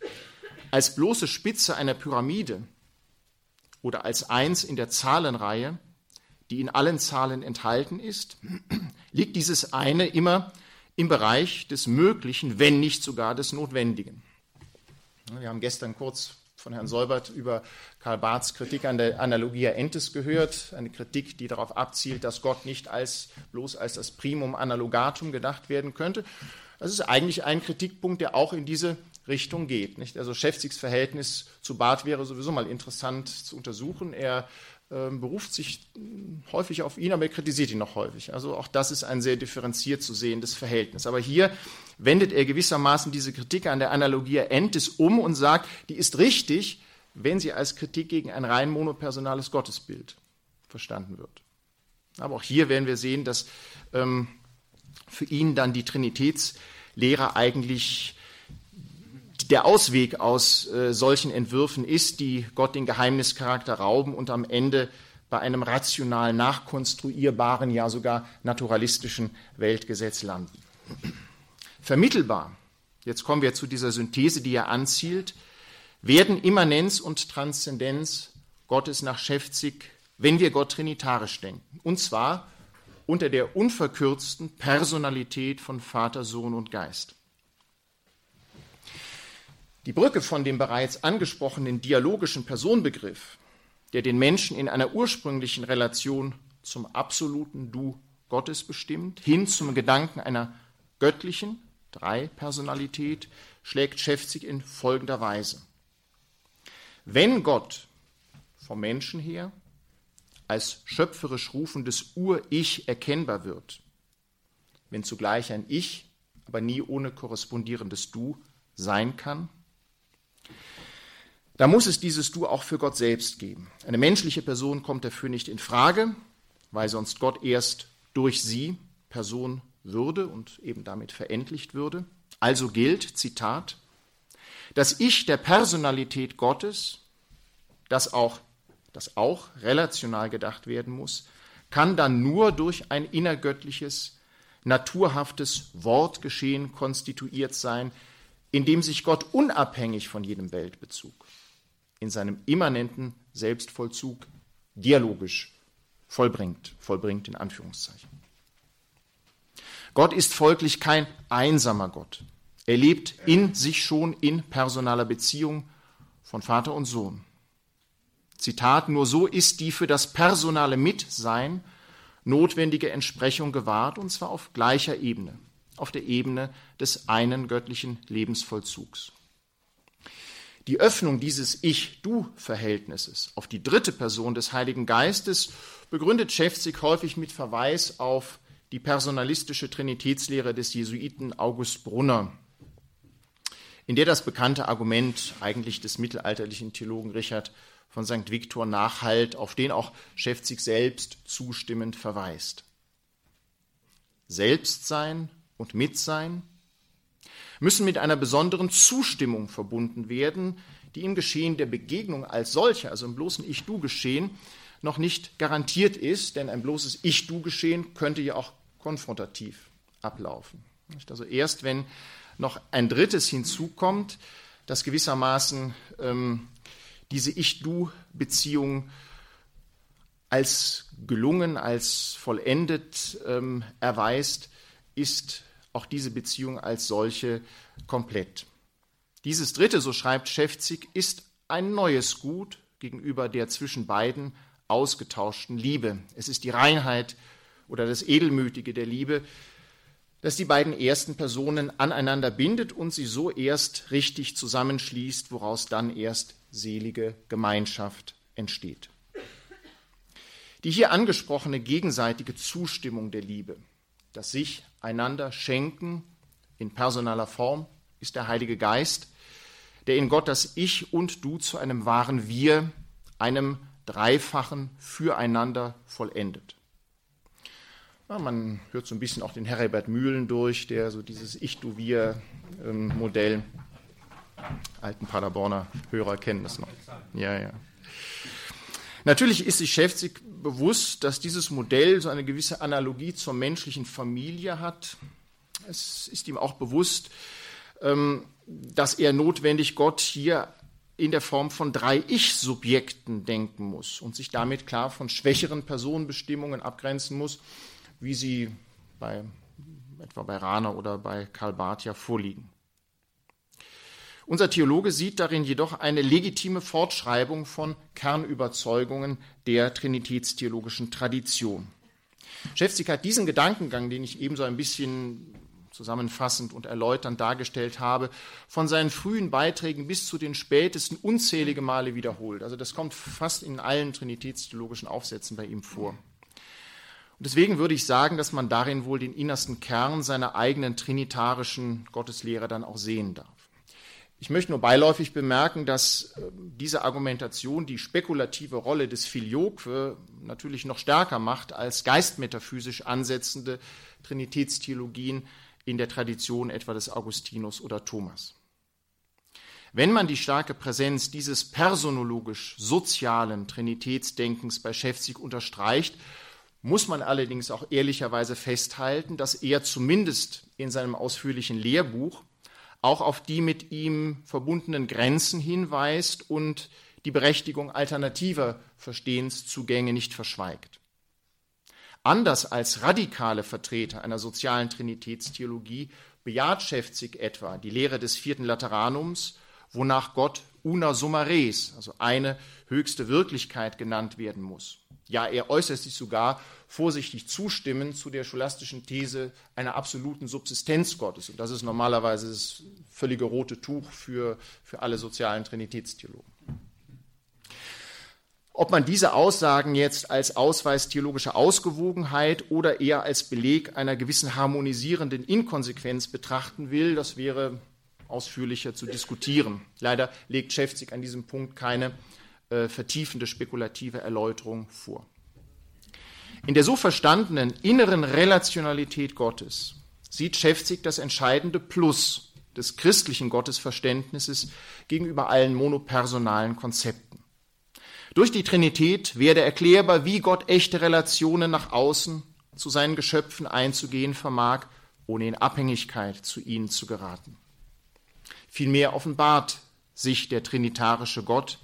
als bloße Spitze einer Pyramide oder als eins in der Zahlenreihe die in allen Zahlen enthalten ist, liegt dieses eine immer im Bereich des Möglichen, wenn nicht sogar des Notwendigen. Wir haben gestern kurz von Herrn Solbert über Karl Barths Kritik an der Analogia Entes gehört, eine Kritik, die darauf abzielt, dass Gott nicht als, bloß als das Primum analogatum gedacht werden könnte. Das ist eigentlich ein Kritikpunkt, der auch in diese Richtung geht. Nicht? Also Schäfzigs Verhältnis zu Barth wäre sowieso mal interessant zu untersuchen. Er beruft sich häufig auf ihn, aber er kritisiert ihn noch häufig. Also auch das ist ein sehr differenziert zu sehendes Verhältnis. Aber hier wendet er gewissermaßen diese Kritik an der Analogie Entis um und sagt, die ist richtig, wenn sie als Kritik gegen ein rein monopersonales Gottesbild verstanden wird. Aber auch hier werden wir sehen, dass ähm, für ihn dann die Trinitätslehre eigentlich der Ausweg aus äh, solchen Entwürfen ist, die Gott den Geheimnischarakter rauben und am Ende bei einem rational nachkonstruierbaren, ja sogar naturalistischen Weltgesetz landen. Vermittelbar, jetzt kommen wir zu dieser Synthese, die er anzielt, werden Immanenz und Transzendenz Gottes nach Schäfzig, wenn wir Gott trinitarisch denken. Und zwar unter der unverkürzten Personalität von Vater, Sohn und Geist. Die Brücke von dem bereits angesprochenen dialogischen Personenbegriff, der den Menschen in einer ursprünglichen Relation zum absoluten Du Gottes bestimmt, hin zum Gedanken einer göttlichen Drei-Personalität, schlägt Schäfzig in folgender Weise. Wenn Gott vom Menschen her als schöpferisch rufendes Ur-Ich erkennbar wird, wenn zugleich ein Ich, aber nie ohne korrespondierendes Du sein kann, da muss es dieses Du auch für Gott selbst geben. Eine menschliche Person kommt dafür nicht in Frage, weil sonst Gott erst durch sie Person würde und eben damit verendlicht würde. Also gilt, Zitat, das Ich der Personalität Gottes, das auch, das auch relational gedacht werden muss, kann dann nur durch ein innergöttliches, naturhaftes Wortgeschehen konstituiert sein, in dem sich Gott unabhängig von jedem Weltbezug in seinem immanenten Selbstvollzug dialogisch vollbringt, vollbringt in Anführungszeichen. Gott ist folglich kein einsamer Gott. Er lebt in sich schon in personaler Beziehung von Vater und Sohn. Zitat, nur so ist die für das personale Mitsein notwendige Entsprechung gewahrt, und zwar auf gleicher Ebene, auf der Ebene des einen göttlichen Lebensvollzugs. Die Öffnung dieses Ich-Du-Verhältnisses auf die dritte Person des Heiligen Geistes begründet Schäfzig häufig mit Verweis auf die personalistische Trinitätslehre des Jesuiten August Brunner, in der das bekannte Argument eigentlich des mittelalterlichen Theologen Richard von St. Viktor nachhalt, auf den auch Schäfzig selbst zustimmend verweist. Selbstsein und Mitsein müssen mit einer besonderen Zustimmung verbunden werden, die im Geschehen der Begegnung als solche, also im bloßen Ich-Du-Geschehen, noch nicht garantiert ist, denn ein bloßes Ich-Du-Geschehen könnte ja auch konfrontativ ablaufen. Also erst wenn noch ein drittes hinzukommt, das gewissermaßen ähm, diese Ich-Du-Beziehung als gelungen, als vollendet ähm, erweist, ist auch diese Beziehung als solche komplett. Dieses dritte, so schreibt Schäfzig, ist ein neues Gut gegenüber der zwischen beiden ausgetauschten Liebe. Es ist die Reinheit oder das Edelmütige der Liebe, das die beiden ersten Personen aneinander bindet und sie so erst richtig zusammenschließt, woraus dann erst selige Gemeinschaft entsteht. Die hier angesprochene gegenseitige Zustimmung der Liebe, das sich einander schenken in personaler Form, ist der Heilige Geist, der in Gott das Ich und Du zu einem wahren Wir, einem dreifachen Füreinander vollendet. Ja, man hört so ein bisschen auch den Herbert Mühlen durch, der so dieses Ich-Du-Wir-Modell, alten Paderborner Hörer kennen das noch. Ja, ja. Natürlich ist sich Schäfzig bewusst, dass dieses Modell so eine gewisse Analogie zur menschlichen Familie hat. Es ist ihm auch bewusst, ähm, dass er notwendig Gott hier in der Form von drei Ich-Subjekten denken muss und sich damit klar von schwächeren Personenbestimmungen abgrenzen muss, wie sie bei, etwa bei Rahner oder bei Karl Barth ja vorliegen. Unser Theologe sieht darin jedoch eine legitime Fortschreibung von Kernüberzeugungen der trinitätstheologischen Tradition. Schäfzig hat diesen Gedankengang, den ich ebenso ein bisschen zusammenfassend und erläuternd dargestellt habe, von seinen frühen Beiträgen bis zu den spätesten unzählige Male wiederholt. Also das kommt fast in allen trinitätstheologischen Aufsätzen bei ihm vor. Und deswegen würde ich sagen, dass man darin wohl den innersten Kern seiner eigenen trinitarischen Gotteslehre dann auch sehen darf. Ich möchte nur beiläufig bemerken, dass äh, diese Argumentation die spekulative Rolle des Filioque natürlich noch stärker macht als geistmetaphysisch ansetzende Trinitätstheologien in der Tradition etwa des Augustinus oder Thomas. Wenn man die starke Präsenz dieses personologisch sozialen Trinitätsdenkens bei Schäfzig unterstreicht, muss man allerdings auch ehrlicherweise festhalten, dass er zumindest in seinem ausführlichen Lehrbuch auch auf die mit ihm verbundenen Grenzen hinweist und die Berechtigung alternativer Verstehenszugänge nicht verschweigt. Anders als radikale Vertreter einer sozialen Trinitätstheologie bejaht Schäfzig etwa die Lehre des vierten Lateranums, wonach Gott una summa res, also eine höchste Wirklichkeit genannt werden muss. Ja, er äußert sich sogar vorsichtig zustimmen zu der scholastischen These einer absoluten Subsistenz Gottes. Und das ist normalerweise das völlige rote Tuch für, für alle sozialen Trinitätstheologen. Ob man diese Aussagen jetzt als Ausweis theologischer Ausgewogenheit oder eher als Beleg einer gewissen harmonisierenden Inkonsequenz betrachten will, das wäre ausführlicher zu diskutieren. Leider legt Schäfzig an diesem Punkt keine äh, vertiefende spekulative Erläuterung vor. In der so verstandenen inneren Relationalität Gottes sieht Schäfzig das entscheidende Plus des christlichen Gottesverständnisses gegenüber allen monopersonalen Konzepten. Durch die Trinität werde erklärbar, wie Gott echte Relationen nach außen zu seinen Geschöpfen einzugehen vermag, ohne in Abhängigkeit zu ihnen zu geraten. Vielmehr offenbart sich der trinitarische Gott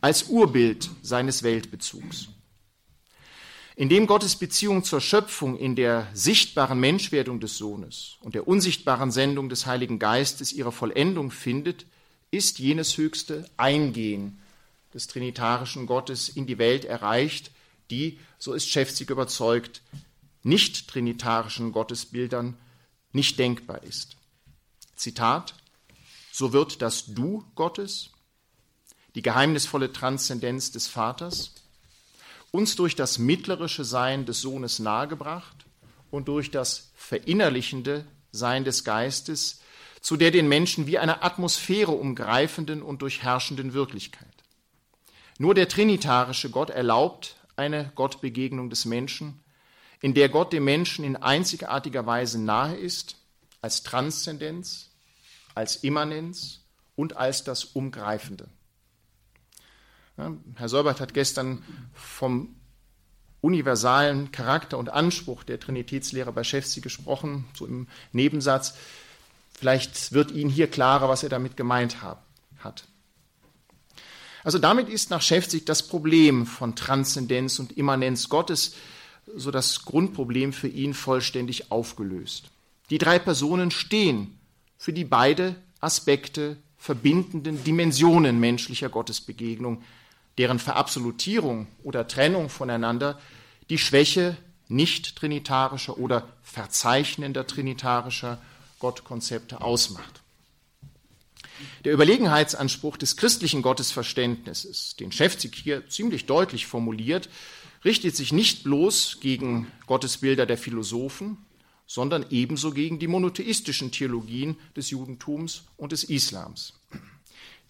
als Urbild seines Weltbezugs. Indem Gottes Beziehung zur Schöpfung in der sichtbaren Menschwerdung des Sohnes und der unsichtbaren Sendung des Heiligen Geistes ihre Vollendung findet, ist jenes höchste Eingehen des trinitarischen Gottes in die Welt erreicht, die, so ist Schäfzig überzeugt, nicht trinitarischen Gottesbildern nicht denkbar ist. Zitat, so wird das Du Gottes, die geheimnisvolle Transzendenz des Vaters, uns durch das mittlerische Sein des Sohnes nahegebracht und durch das verinnerlichende Sein des Geistes zu der den Menschen wie eine Atmosphäre umgreifenden und durchherrschenden Wirklichkeit. Nur der trinitarische Gott erlaubt eine Gottbegegnung des Menschen, in der Gott dem Menschen in einzigartiger Weise nahe ist, als Transzendenz, als Immanenz und als das Umgreifende. Herr Solbert hat gestern vom universalen Charakter und Anspruch der Trinitätslehre bei Schäfzi gesprochen, so im Nebensatz. Vielleicht wird Ihnen hier klarer, was er damit gemeint hat. Also damit ist nach Schäfzig das Problem von Transzendenz und Immanenz Gottes, so das Grundproblem für ihn vollständig aufgelöst. Die drei Personen stehen für die beide Aspekte verbindenden Dimensionen menschlicher Gottesbegegnung, deren Verabsolutierung oder Trennung voneinander die Schwäche nicht trinitarischer oder verzeichnender trinitarischer Gottkonzepte ausmacht. Der Überlegenheitsanspruch des christlichen Gottesverständnisses, den Schäfzig hier ziemlich deutlich formuliert, richtet sich nicht bloß gegen Gottesbilder der Philosophen, sondern ebenso gegen die monotheistischen Theologien des Judentums und des Islams.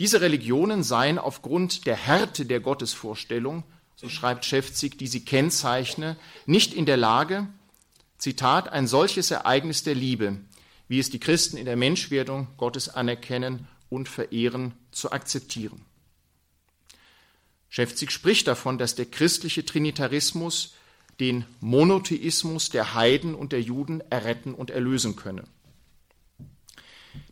Diese Religionen seien aufgrund der Härte der Gottesvorstellung, so schreibt Schäfzig, die sie kennzeichne, nicht in der Lage, Zitat, ein solches Ereignis der Liebe, wie es die Christen in der Menschwerdung Gottes anerkennen und verehren, zu akzeptieren. Schäfzig spricht davon, dass der christliche Trinitarismus den Monotheismus der Heiden und der Juden erretten und erlösen könne.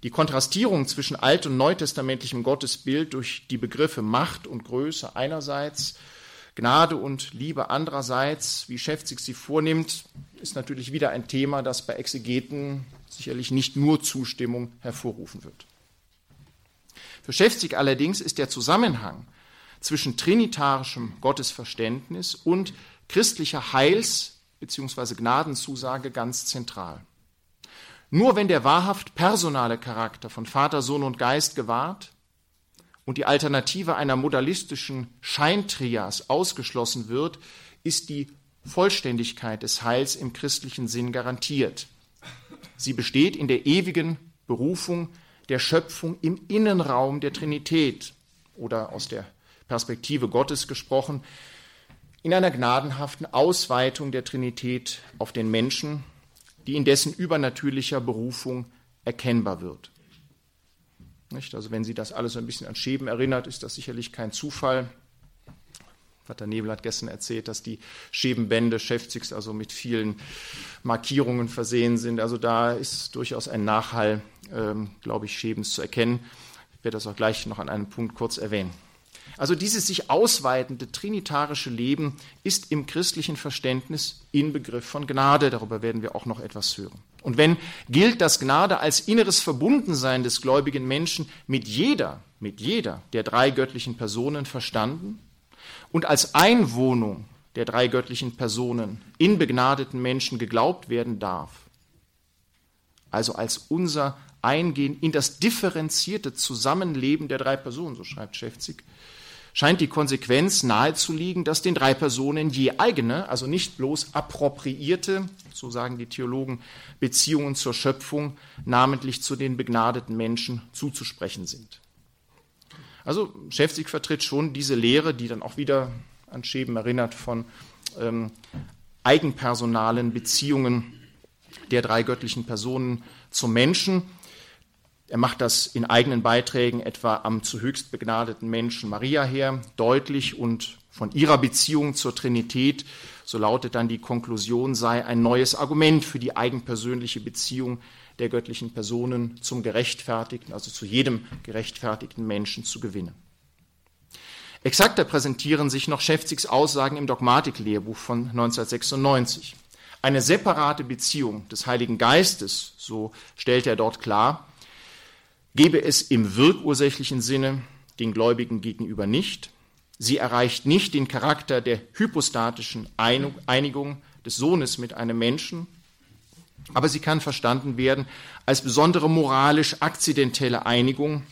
Die Kontrastierung zwischen alt- und neutestamentlichem Gottesbild durch die Begriffe Macht und Größe einerseits, Gnade und Liebe andererseits, wie Schäfzig sie vornimmt, ist natürlich wieder ein Thema, das bei Exegeten sicherlich nicht nur Zustimmung hervorrufen wird. Für Schäfzig allerdings ist der Zusammenhang zwischen trinitarischem Gottesverständnis und christlicher Heils- bzw. Gnadenzusage ganz zentral. Nur wenn der wahrhaft personale Charakter von Vater, Sohn und Geist gewahrt und die Alternative einer modalistischen Scheintrias ausgeschlossen wird, ist die Vollständigkeit des Heils im christlichen Sinn garantiert. Sie besteht in der ewigen Berufung der Schöpfung im Innenraum der Trinität oder aus der Perspektive Gottes gesprochen, in einer gnadenhaften Ausweitung der Trinität auf den Menschen, die in dessen übernatürlicher Berufung erkennbar wird. Nicht? Also wenn Sie das alles ein bisschen an Schäben erinnert, ist das sicherlich kein Zufall. Vater Nebel hat gestern erzählt, dass die Schebenbände Schäfzigs also mit vielen Markierungen versehen sind. Also da ist durchaus ein Nachhall, ähm, glaube ich, Schäbens zu erkennen. Ich werde das auch gleich noch an einem Punkt kurz erwähnen. Also dieses sich ausweitende trinitarische Leben ist im christlichen Verständnis Inbegriff von Gnade. Darüber werden wir auch noch etwas hören. Und wenn gilt das Gnade als inneres Verbundensein des gläubigen Menschen mit jeder, mit jeder der drei göttlichen Personen verstanden und als Einwohnung der drei göttlichen Personen in begnadeten Menschen geglaubt werden darf, also als unser Eingehen in das differenzierte Zusammenleben der drei Personen, so schreibt Schäfzig, scheint die Konsequenz nahezuliegen, dass den drei Personen je eigene, also nicht bloß appropriierte, so sagen die Theologen, Beziehungen zur Schöpfung, namentlich zu den begnadeten Menschen, zuzusprechen sind. Also Schäfzig vertritt schon diese Lehre, die dann auch wieder an Schäben erinnert von ähm, eigenpersonalen Beziehungen der drei göttlichen Personen zum Menschen er macht das in eigenen Beiträgen etwa am zu höchst begnadeten Menschen Maria her, deutlich und von ihrer Beziehung zur Trinität, so lautet dann die Konklusion, sei ein neues Argument für die eigenpersönliche Beziehung der göttlichen Personen zum gerechtfertigten, also zu jedem gerechtfertigten Menschen zu gewinnen. Exakter präsentieren sich noch Schäfzigs Aussagen im Dogmatiklehrbuch von 1996. Eine separate Beziehung des Heiligen Geistes, so stellt er dort klar, gebe es im wirkursächlichen Sinne den Gläubigen gegenüber nicht. Sie erreicht nicht den Charakter der hypostatischen Einigung des Sohnes mit einem Menschen, aber sie kann verstanden werden als besondere moralisch akzidentelle Einigung,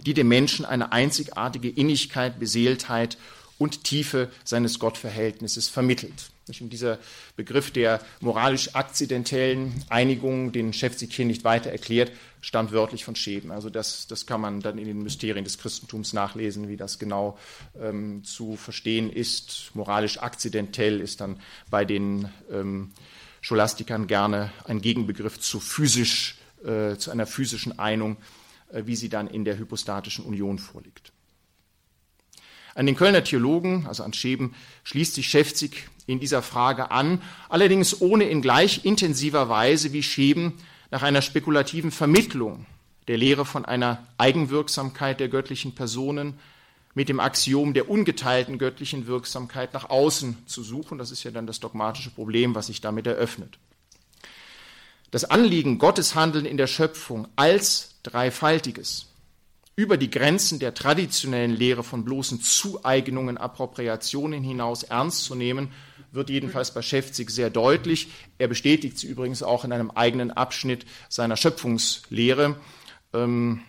die dem Menschen eine einzigartige Innigkeit, Beseeltheit und Tiefe seines Gottverhältnisses vermittelt. Und dieser Begriff der moralisch akzidentellen Einigung, den Schäfzig hier nicht weiter erklärt, stammt wörtlich von Schäben. Also das, das kann man dann in den Mysterien des Christentums nachlesen, wie das genau ähm, zu verstehen ist. Moralisch akzidentell ist dann bei den ähm, Scholastikern gerne ein Gegenbegriff zu physisch äh, zu einer physischen Einung, äh, wie sie dann in der hypostatischen Union vorliegt. An den Kölner Theologen, also an Scheben, schließt sich Schäfzig in dieser Frage an, allerdings ohne in gleich intensiver Weise wie Scheben nach einer spekulativen Vermittlung der Lehre von einer Eigenwirksamkeit der göttlichen Personen mit dem Axiom der ungeteilten göttlichen Wirksamkeit nach außen zu suchen. Das ist ja dann das dogmatische Problem, was sich damit eröffnet. Das Anliegen Gottes Handeln in der Schöpfung als dreifaltiges über die Grenzen der traditionellen Lehre von bloßen Zueignungen, Appropriationen hinaus ernst zu nehmen, wird jedenfalls bei Schäfzig sehr deutlich. Er bestätigt sie übrigens auch in einem eigenen Abschnitt seiner Schöpfungslehre ähm,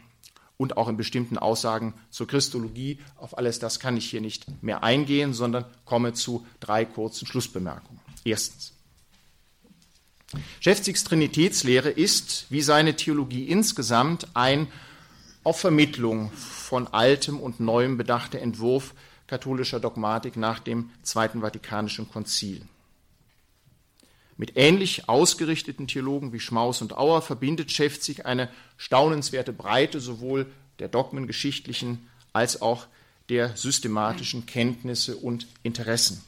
und auch in bestimmten Aussagen zur Christologie. Auf alles das kann ich hier nicht mehr eingehen, sondern komme zu drei kurzen Schlussbemerkungen. Erstens. Schäfzigs Trinitätslehre ist, wie seine Theologie insgesamt, ein auf Vermittlung von altem und neuem bedachter Entwurf katholischer Dogmatik nach dem Zweiten Vatikanischen Konzil. Mit ähnlich ausgerichteten Theologen wie Schmaus und Auer verbindet Schäfzig eine staunenswerte Breite sowohl der dogmengeschichtlichen als auch der systematischen Kenntnisse und Interessen.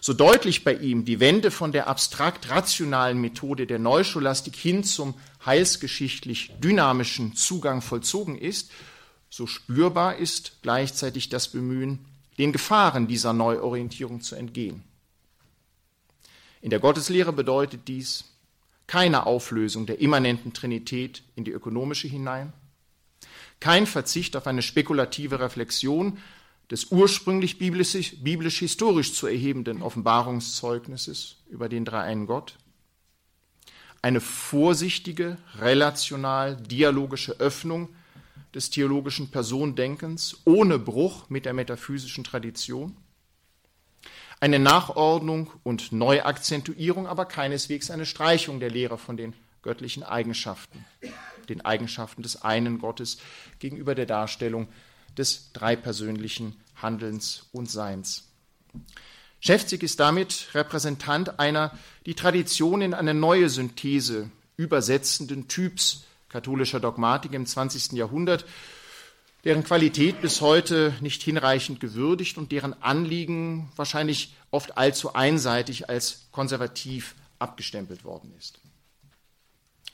So deutlich bei ihm die Wende von der abstrakt-rationalen Methode der Neuscholastik hin zum heilsgeschichtlich dynamischen Zugang vollzogen ist, so spürbar ist gleichzeitig das Bemühen, den Gefahren dieser Neuorientierung zu entgehen. In der Gotteslehre bedeutet dies keine Auflösung der immanenten Trinität in die ökonomische hinein, kein Verzicht auf eine spekulative Reflexion des ursprünglich biblisch-historisch zu erhebenden Offenbarungszeugnisses über den dreieinen Gott, eine vorsichtige, relational dialogische Öffnung des theologischen Personendenkens ohne Bruch mit der metaphysischen Tradition, eine Nachordnung und Neuakzentuierung, aber keineswegs eine Streichung der Lehre von den göttlichen Eigenschaften, den Eigenschaften des einen Gottes gegenüber der Darstellung des dreipersönlichen Handelns und Seins. Schäfzig ist damit Repräsentant einer die Tradition in eine neue Synthese übersetzenden Typs katholischer Dogmatik im 20. Jahrhundert, deren Qualität bis heute nicht hinreichend gewürdigt und deren Anliegen wahrscheinlich oft allzu einseitig als konservativ abgestempelt worden ist.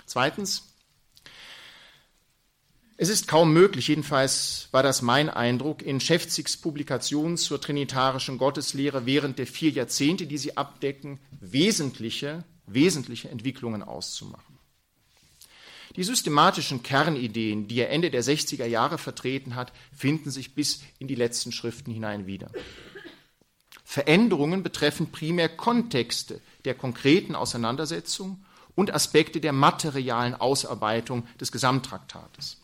Zweitens, es ist kaum möglich, jedenfalls war das mein Eindruck, in Schäfzigs Publikationen zur trinitarischen Gotteslehre während der vier Jahrzehnte, die sie abdecken, wesentliche, wesentliche Entwicklungen auszumachen. Die systematischen Kernideen, die er Ende der 60er Jahre vertreten hat, finden sich bis in die letzten Schriften hinein wieder. Veränderungen betreffen primär Kontexte der konkreten Auseinandersetzung und Aspekte der materialen Ausarbeitung des Gesamttraktates.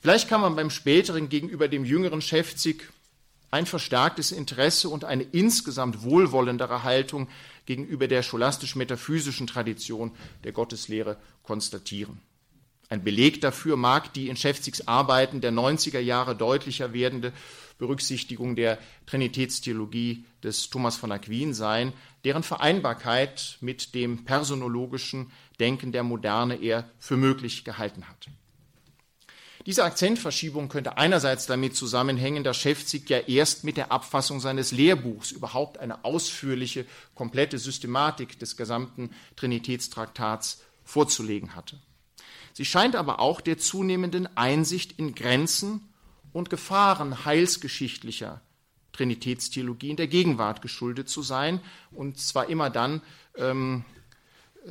Vielleicht kann man beim späteren gegenüber dem jüngeren Schäfzig ein verstärktes Interesse und eine insgesamt wohlwollendere Haltung gegenüber der scholastisch-metaphysischen Tradition der Gotteslehre konstatieren. Ein Beleg dafür mag die in Schäfzigs Arbeiten der 90er Jahre deutlicher werdende Berücksichtigung der Trinitätstheologie des Thomas von Aquin sein, deren Vereinbarkeit mit dem personologischen Denken der Moderne er für möglich gehalten hat. Diese Akzentverschiebung könnte einerseits damit zusammenhängen, dass Schäfzig ja erst mit der Abfassung seines Lehrbuchs überhaupt eine ausführliche, komplette Systematik des gesamten Trinitätstraktats vorzulegen hatte. Sie scheint aber auch der zunehmenden Einsicht in Grenzen und Gefahren heilsgeschichtlicher Trinitätstheologie in der Gegenwart geschuldet zu sein, und zwar immer dann, ähm,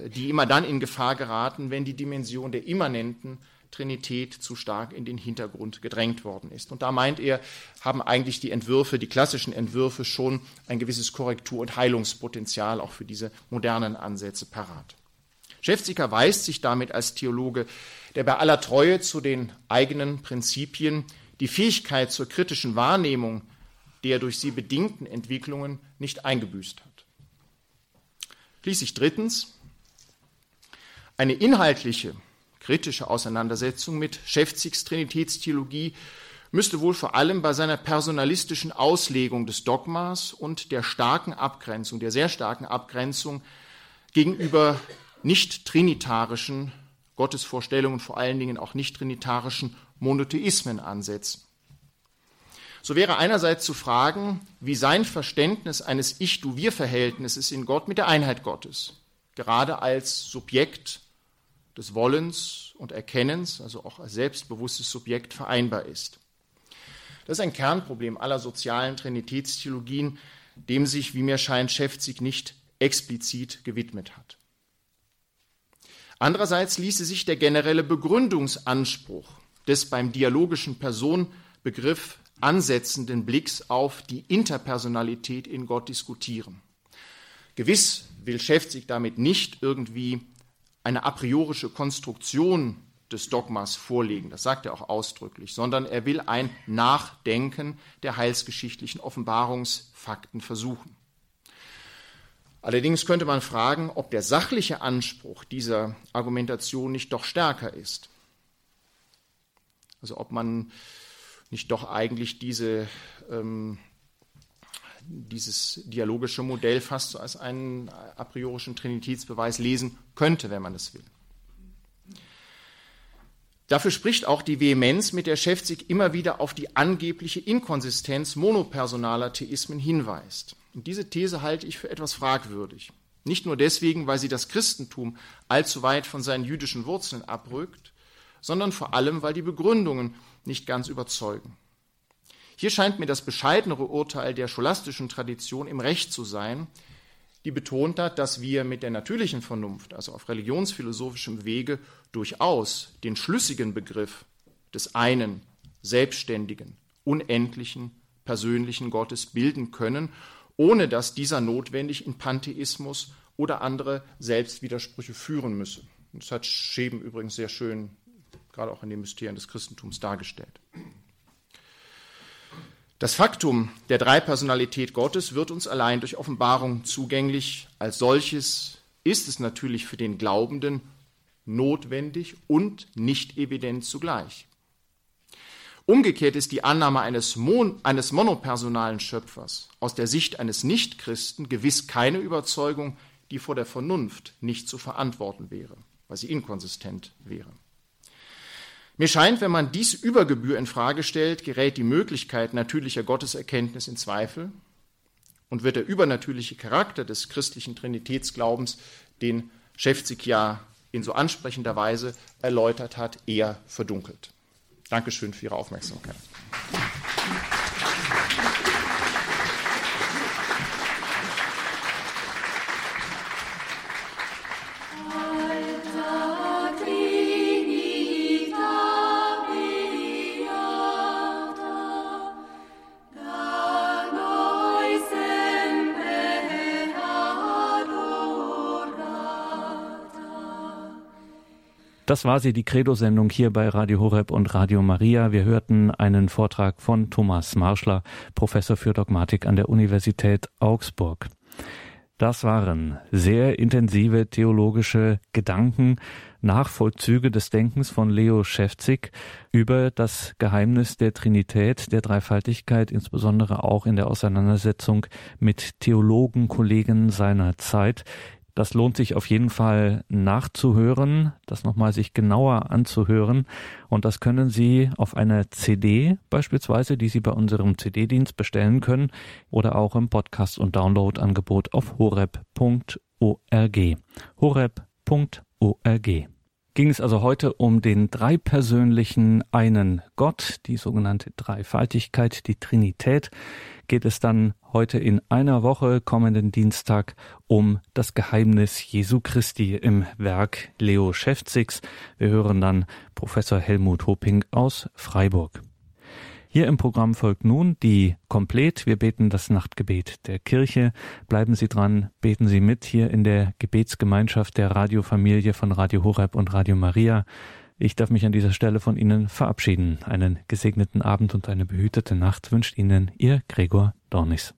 die immer dann in Gefahr geraten, wenn die Dimension der immanenten Trinität zu stark in den Hintergrund gedrängt worden ist. Und da meint er, haben eigentlich die Entwürfe, die klassischen Entwürfe schon ein gewisses Korrektur- und Heilungspotenzial auch für diese modernen Ansätze parat. Schäfziger weist sich damit als Theologe, der bei aller Treue zu den eigenen Prinzipien die Fähigkeit zur kritischen Wahrnehmung der durch sie bedingten Entwicklungen nicht eingebüßt hat. Schließlich drittens, eine inhaltliche kritische Auseinandersetzung mit Schäfzigs Trinitätstheologie müsste wohl vor allem bei seiner personalistischen Auslegung des Dogmas und der starken Abgrenzung, der sehr starken Abgrenzung gegenüber nicht trinitarischen Gottesvorstellungen, vor allen Dingen auch nicht trinitarischen Monotheismen ansetzen. So wäre einerseits zu fragen, wie sein Verständnis eines Ich-Du-Wir-Verhältnisses in Gott mit der Einheit Gottes, gerade als Subjekt des Wollens und Erkennens, also auch als selbstbewusstes Subjekt vereinbar ist. Das ist ein Kernproblem aller sozialen Trinitätstheologien, dem sich, wie mir scheint, Schäfzig nicht explizit gewidmet hat. Andererseits ließe sich der generelle Begründungsanspruch des beim dialogischen Personenbegriff ansetzenden Blicks auf die Interpersonalität in Gott diskutieren. Gewiss will Schäfzig damit nicht irgendwie eine a priorische Konstruktion des Dogmas vorlegen, das sagt er auch ausdrücklich, sondern er will ein Nachdenken der heilsgeschichtlichen Offenbarungsfakten versuchen. Allerdings könnte man fragen, ob der sachliche Anspruch dieser Argumentation nicht doch stärker ist. Also ob man nicht doch eigentlich diese, ähm, dieses dialogische Modell fast so als einen a priorischen Trinitätsbeweis lesen könnte, wenn man es will. Dafür spricht auch die Vehemenz, mit der Schäfzig immer wieder auf die angebliche Inkonsistenz monopersonaler Theismen hinweist. Und diese These halte ich für etwas fragwürdig. Nicht nur deswegen, weil sie das Christentum allzu weit von seinen jüdischen Wurzeln abrückt, sondern vor allem, weil die Begründungen nicht ganz überzeugen. Hier scheint mir das bescheidenere Urteil der scholastischen Tradition im Recht zu sein, die betont hat, dass wir mit der natürlichen Vernunft, also auf religionsphilosophischem Wege, durchaus den schlüssigen Begriff des einen, selbstständigen, unendlichen, persönlichen Gottes bilden können, ohne dass dieser notwendig in Pantheismus oder andere Selbstwidersprüche führen müsse. Das hat Scheben übrigens sehr schön gerade auch in den Mysterien des Christentums dargestellt. Das Faktum der Dreipersonalität Gottes wird uns allein durch Offenbarung zugänglich. Als solches ist es natürlich für den Glaubenden notwendig und nicht evident zugleich. Umgekehrt ist die Annahme eines, Mon eines monopersonalen Schöpfers aus der Sicht eines Nichtchristen gewiss keine Überzeugung, die vor der Vernunft nicht zu verantworten wäre, weil sie inkonsistent wäre. Mir scheint, wenn man dies über Gebühr in Frage stellt, gerät die Möglichkeit natürlicher Gotteserkenntnis in Zweifel und wird der übernatürliche Charakter des christlichen Trinitätsglaubens, den Schäfzig ja in so ansprechender Weise erläutert hat, eher verdunkelt. Dankeschön für Ihre Aufmerksamkeit. Das war sie, die Credo-Sendung hier bei Radio Horeb und Radio Maria. Wir hörten einen Vortrag von Thomas Marschler, Professor für Dogmatik an der Universität Augsburg. Das waren sehr intensive theologische Gedanken, Nachvollzüge des Denkens von Leo Schäfzig über das Geheimnis der Trinität, der Dreifaltigkeit, insbesondere auch in der Auseinandersetzung mit Theologen, Kollegen seiner Zeit, das lohnt sich auf jeden Fall nachzuhören, das nochmal sich genauer anzuhören. Und das können Sie auf einer CD beispielsweise, die Sie bei unserem CD-Dienst bestellen können oder auch im Podcast- und Download-Angebot auf horeb.org. horeb.org ging es also heute um den dreipersönlichen einen Gott, die sogenannte Dreifaltigkeit, die Trinität geht es dann heute in einer Woche, kommenden Dienstag, um das Geheimnis Jesu Christi im Werk Leo Schäfzigs. Wir hören dann Professor Helmut Hoping aus Freiburg. Hier im Programm folgt nun die Komplett. Wir beten das Nachtgebet der Kirche. Bleiben Sie dran, beten Sie mit hier in der Gebetsgemeinschaft der Radiofamilie von Radio Horeb und Radio Maria. Ich darf mich an dieser Stelle von Ihnen verabschieden. Einen gesegneten Abend und eine behütete Nacht wünscht Ihnen Ihr Gregor Dornis.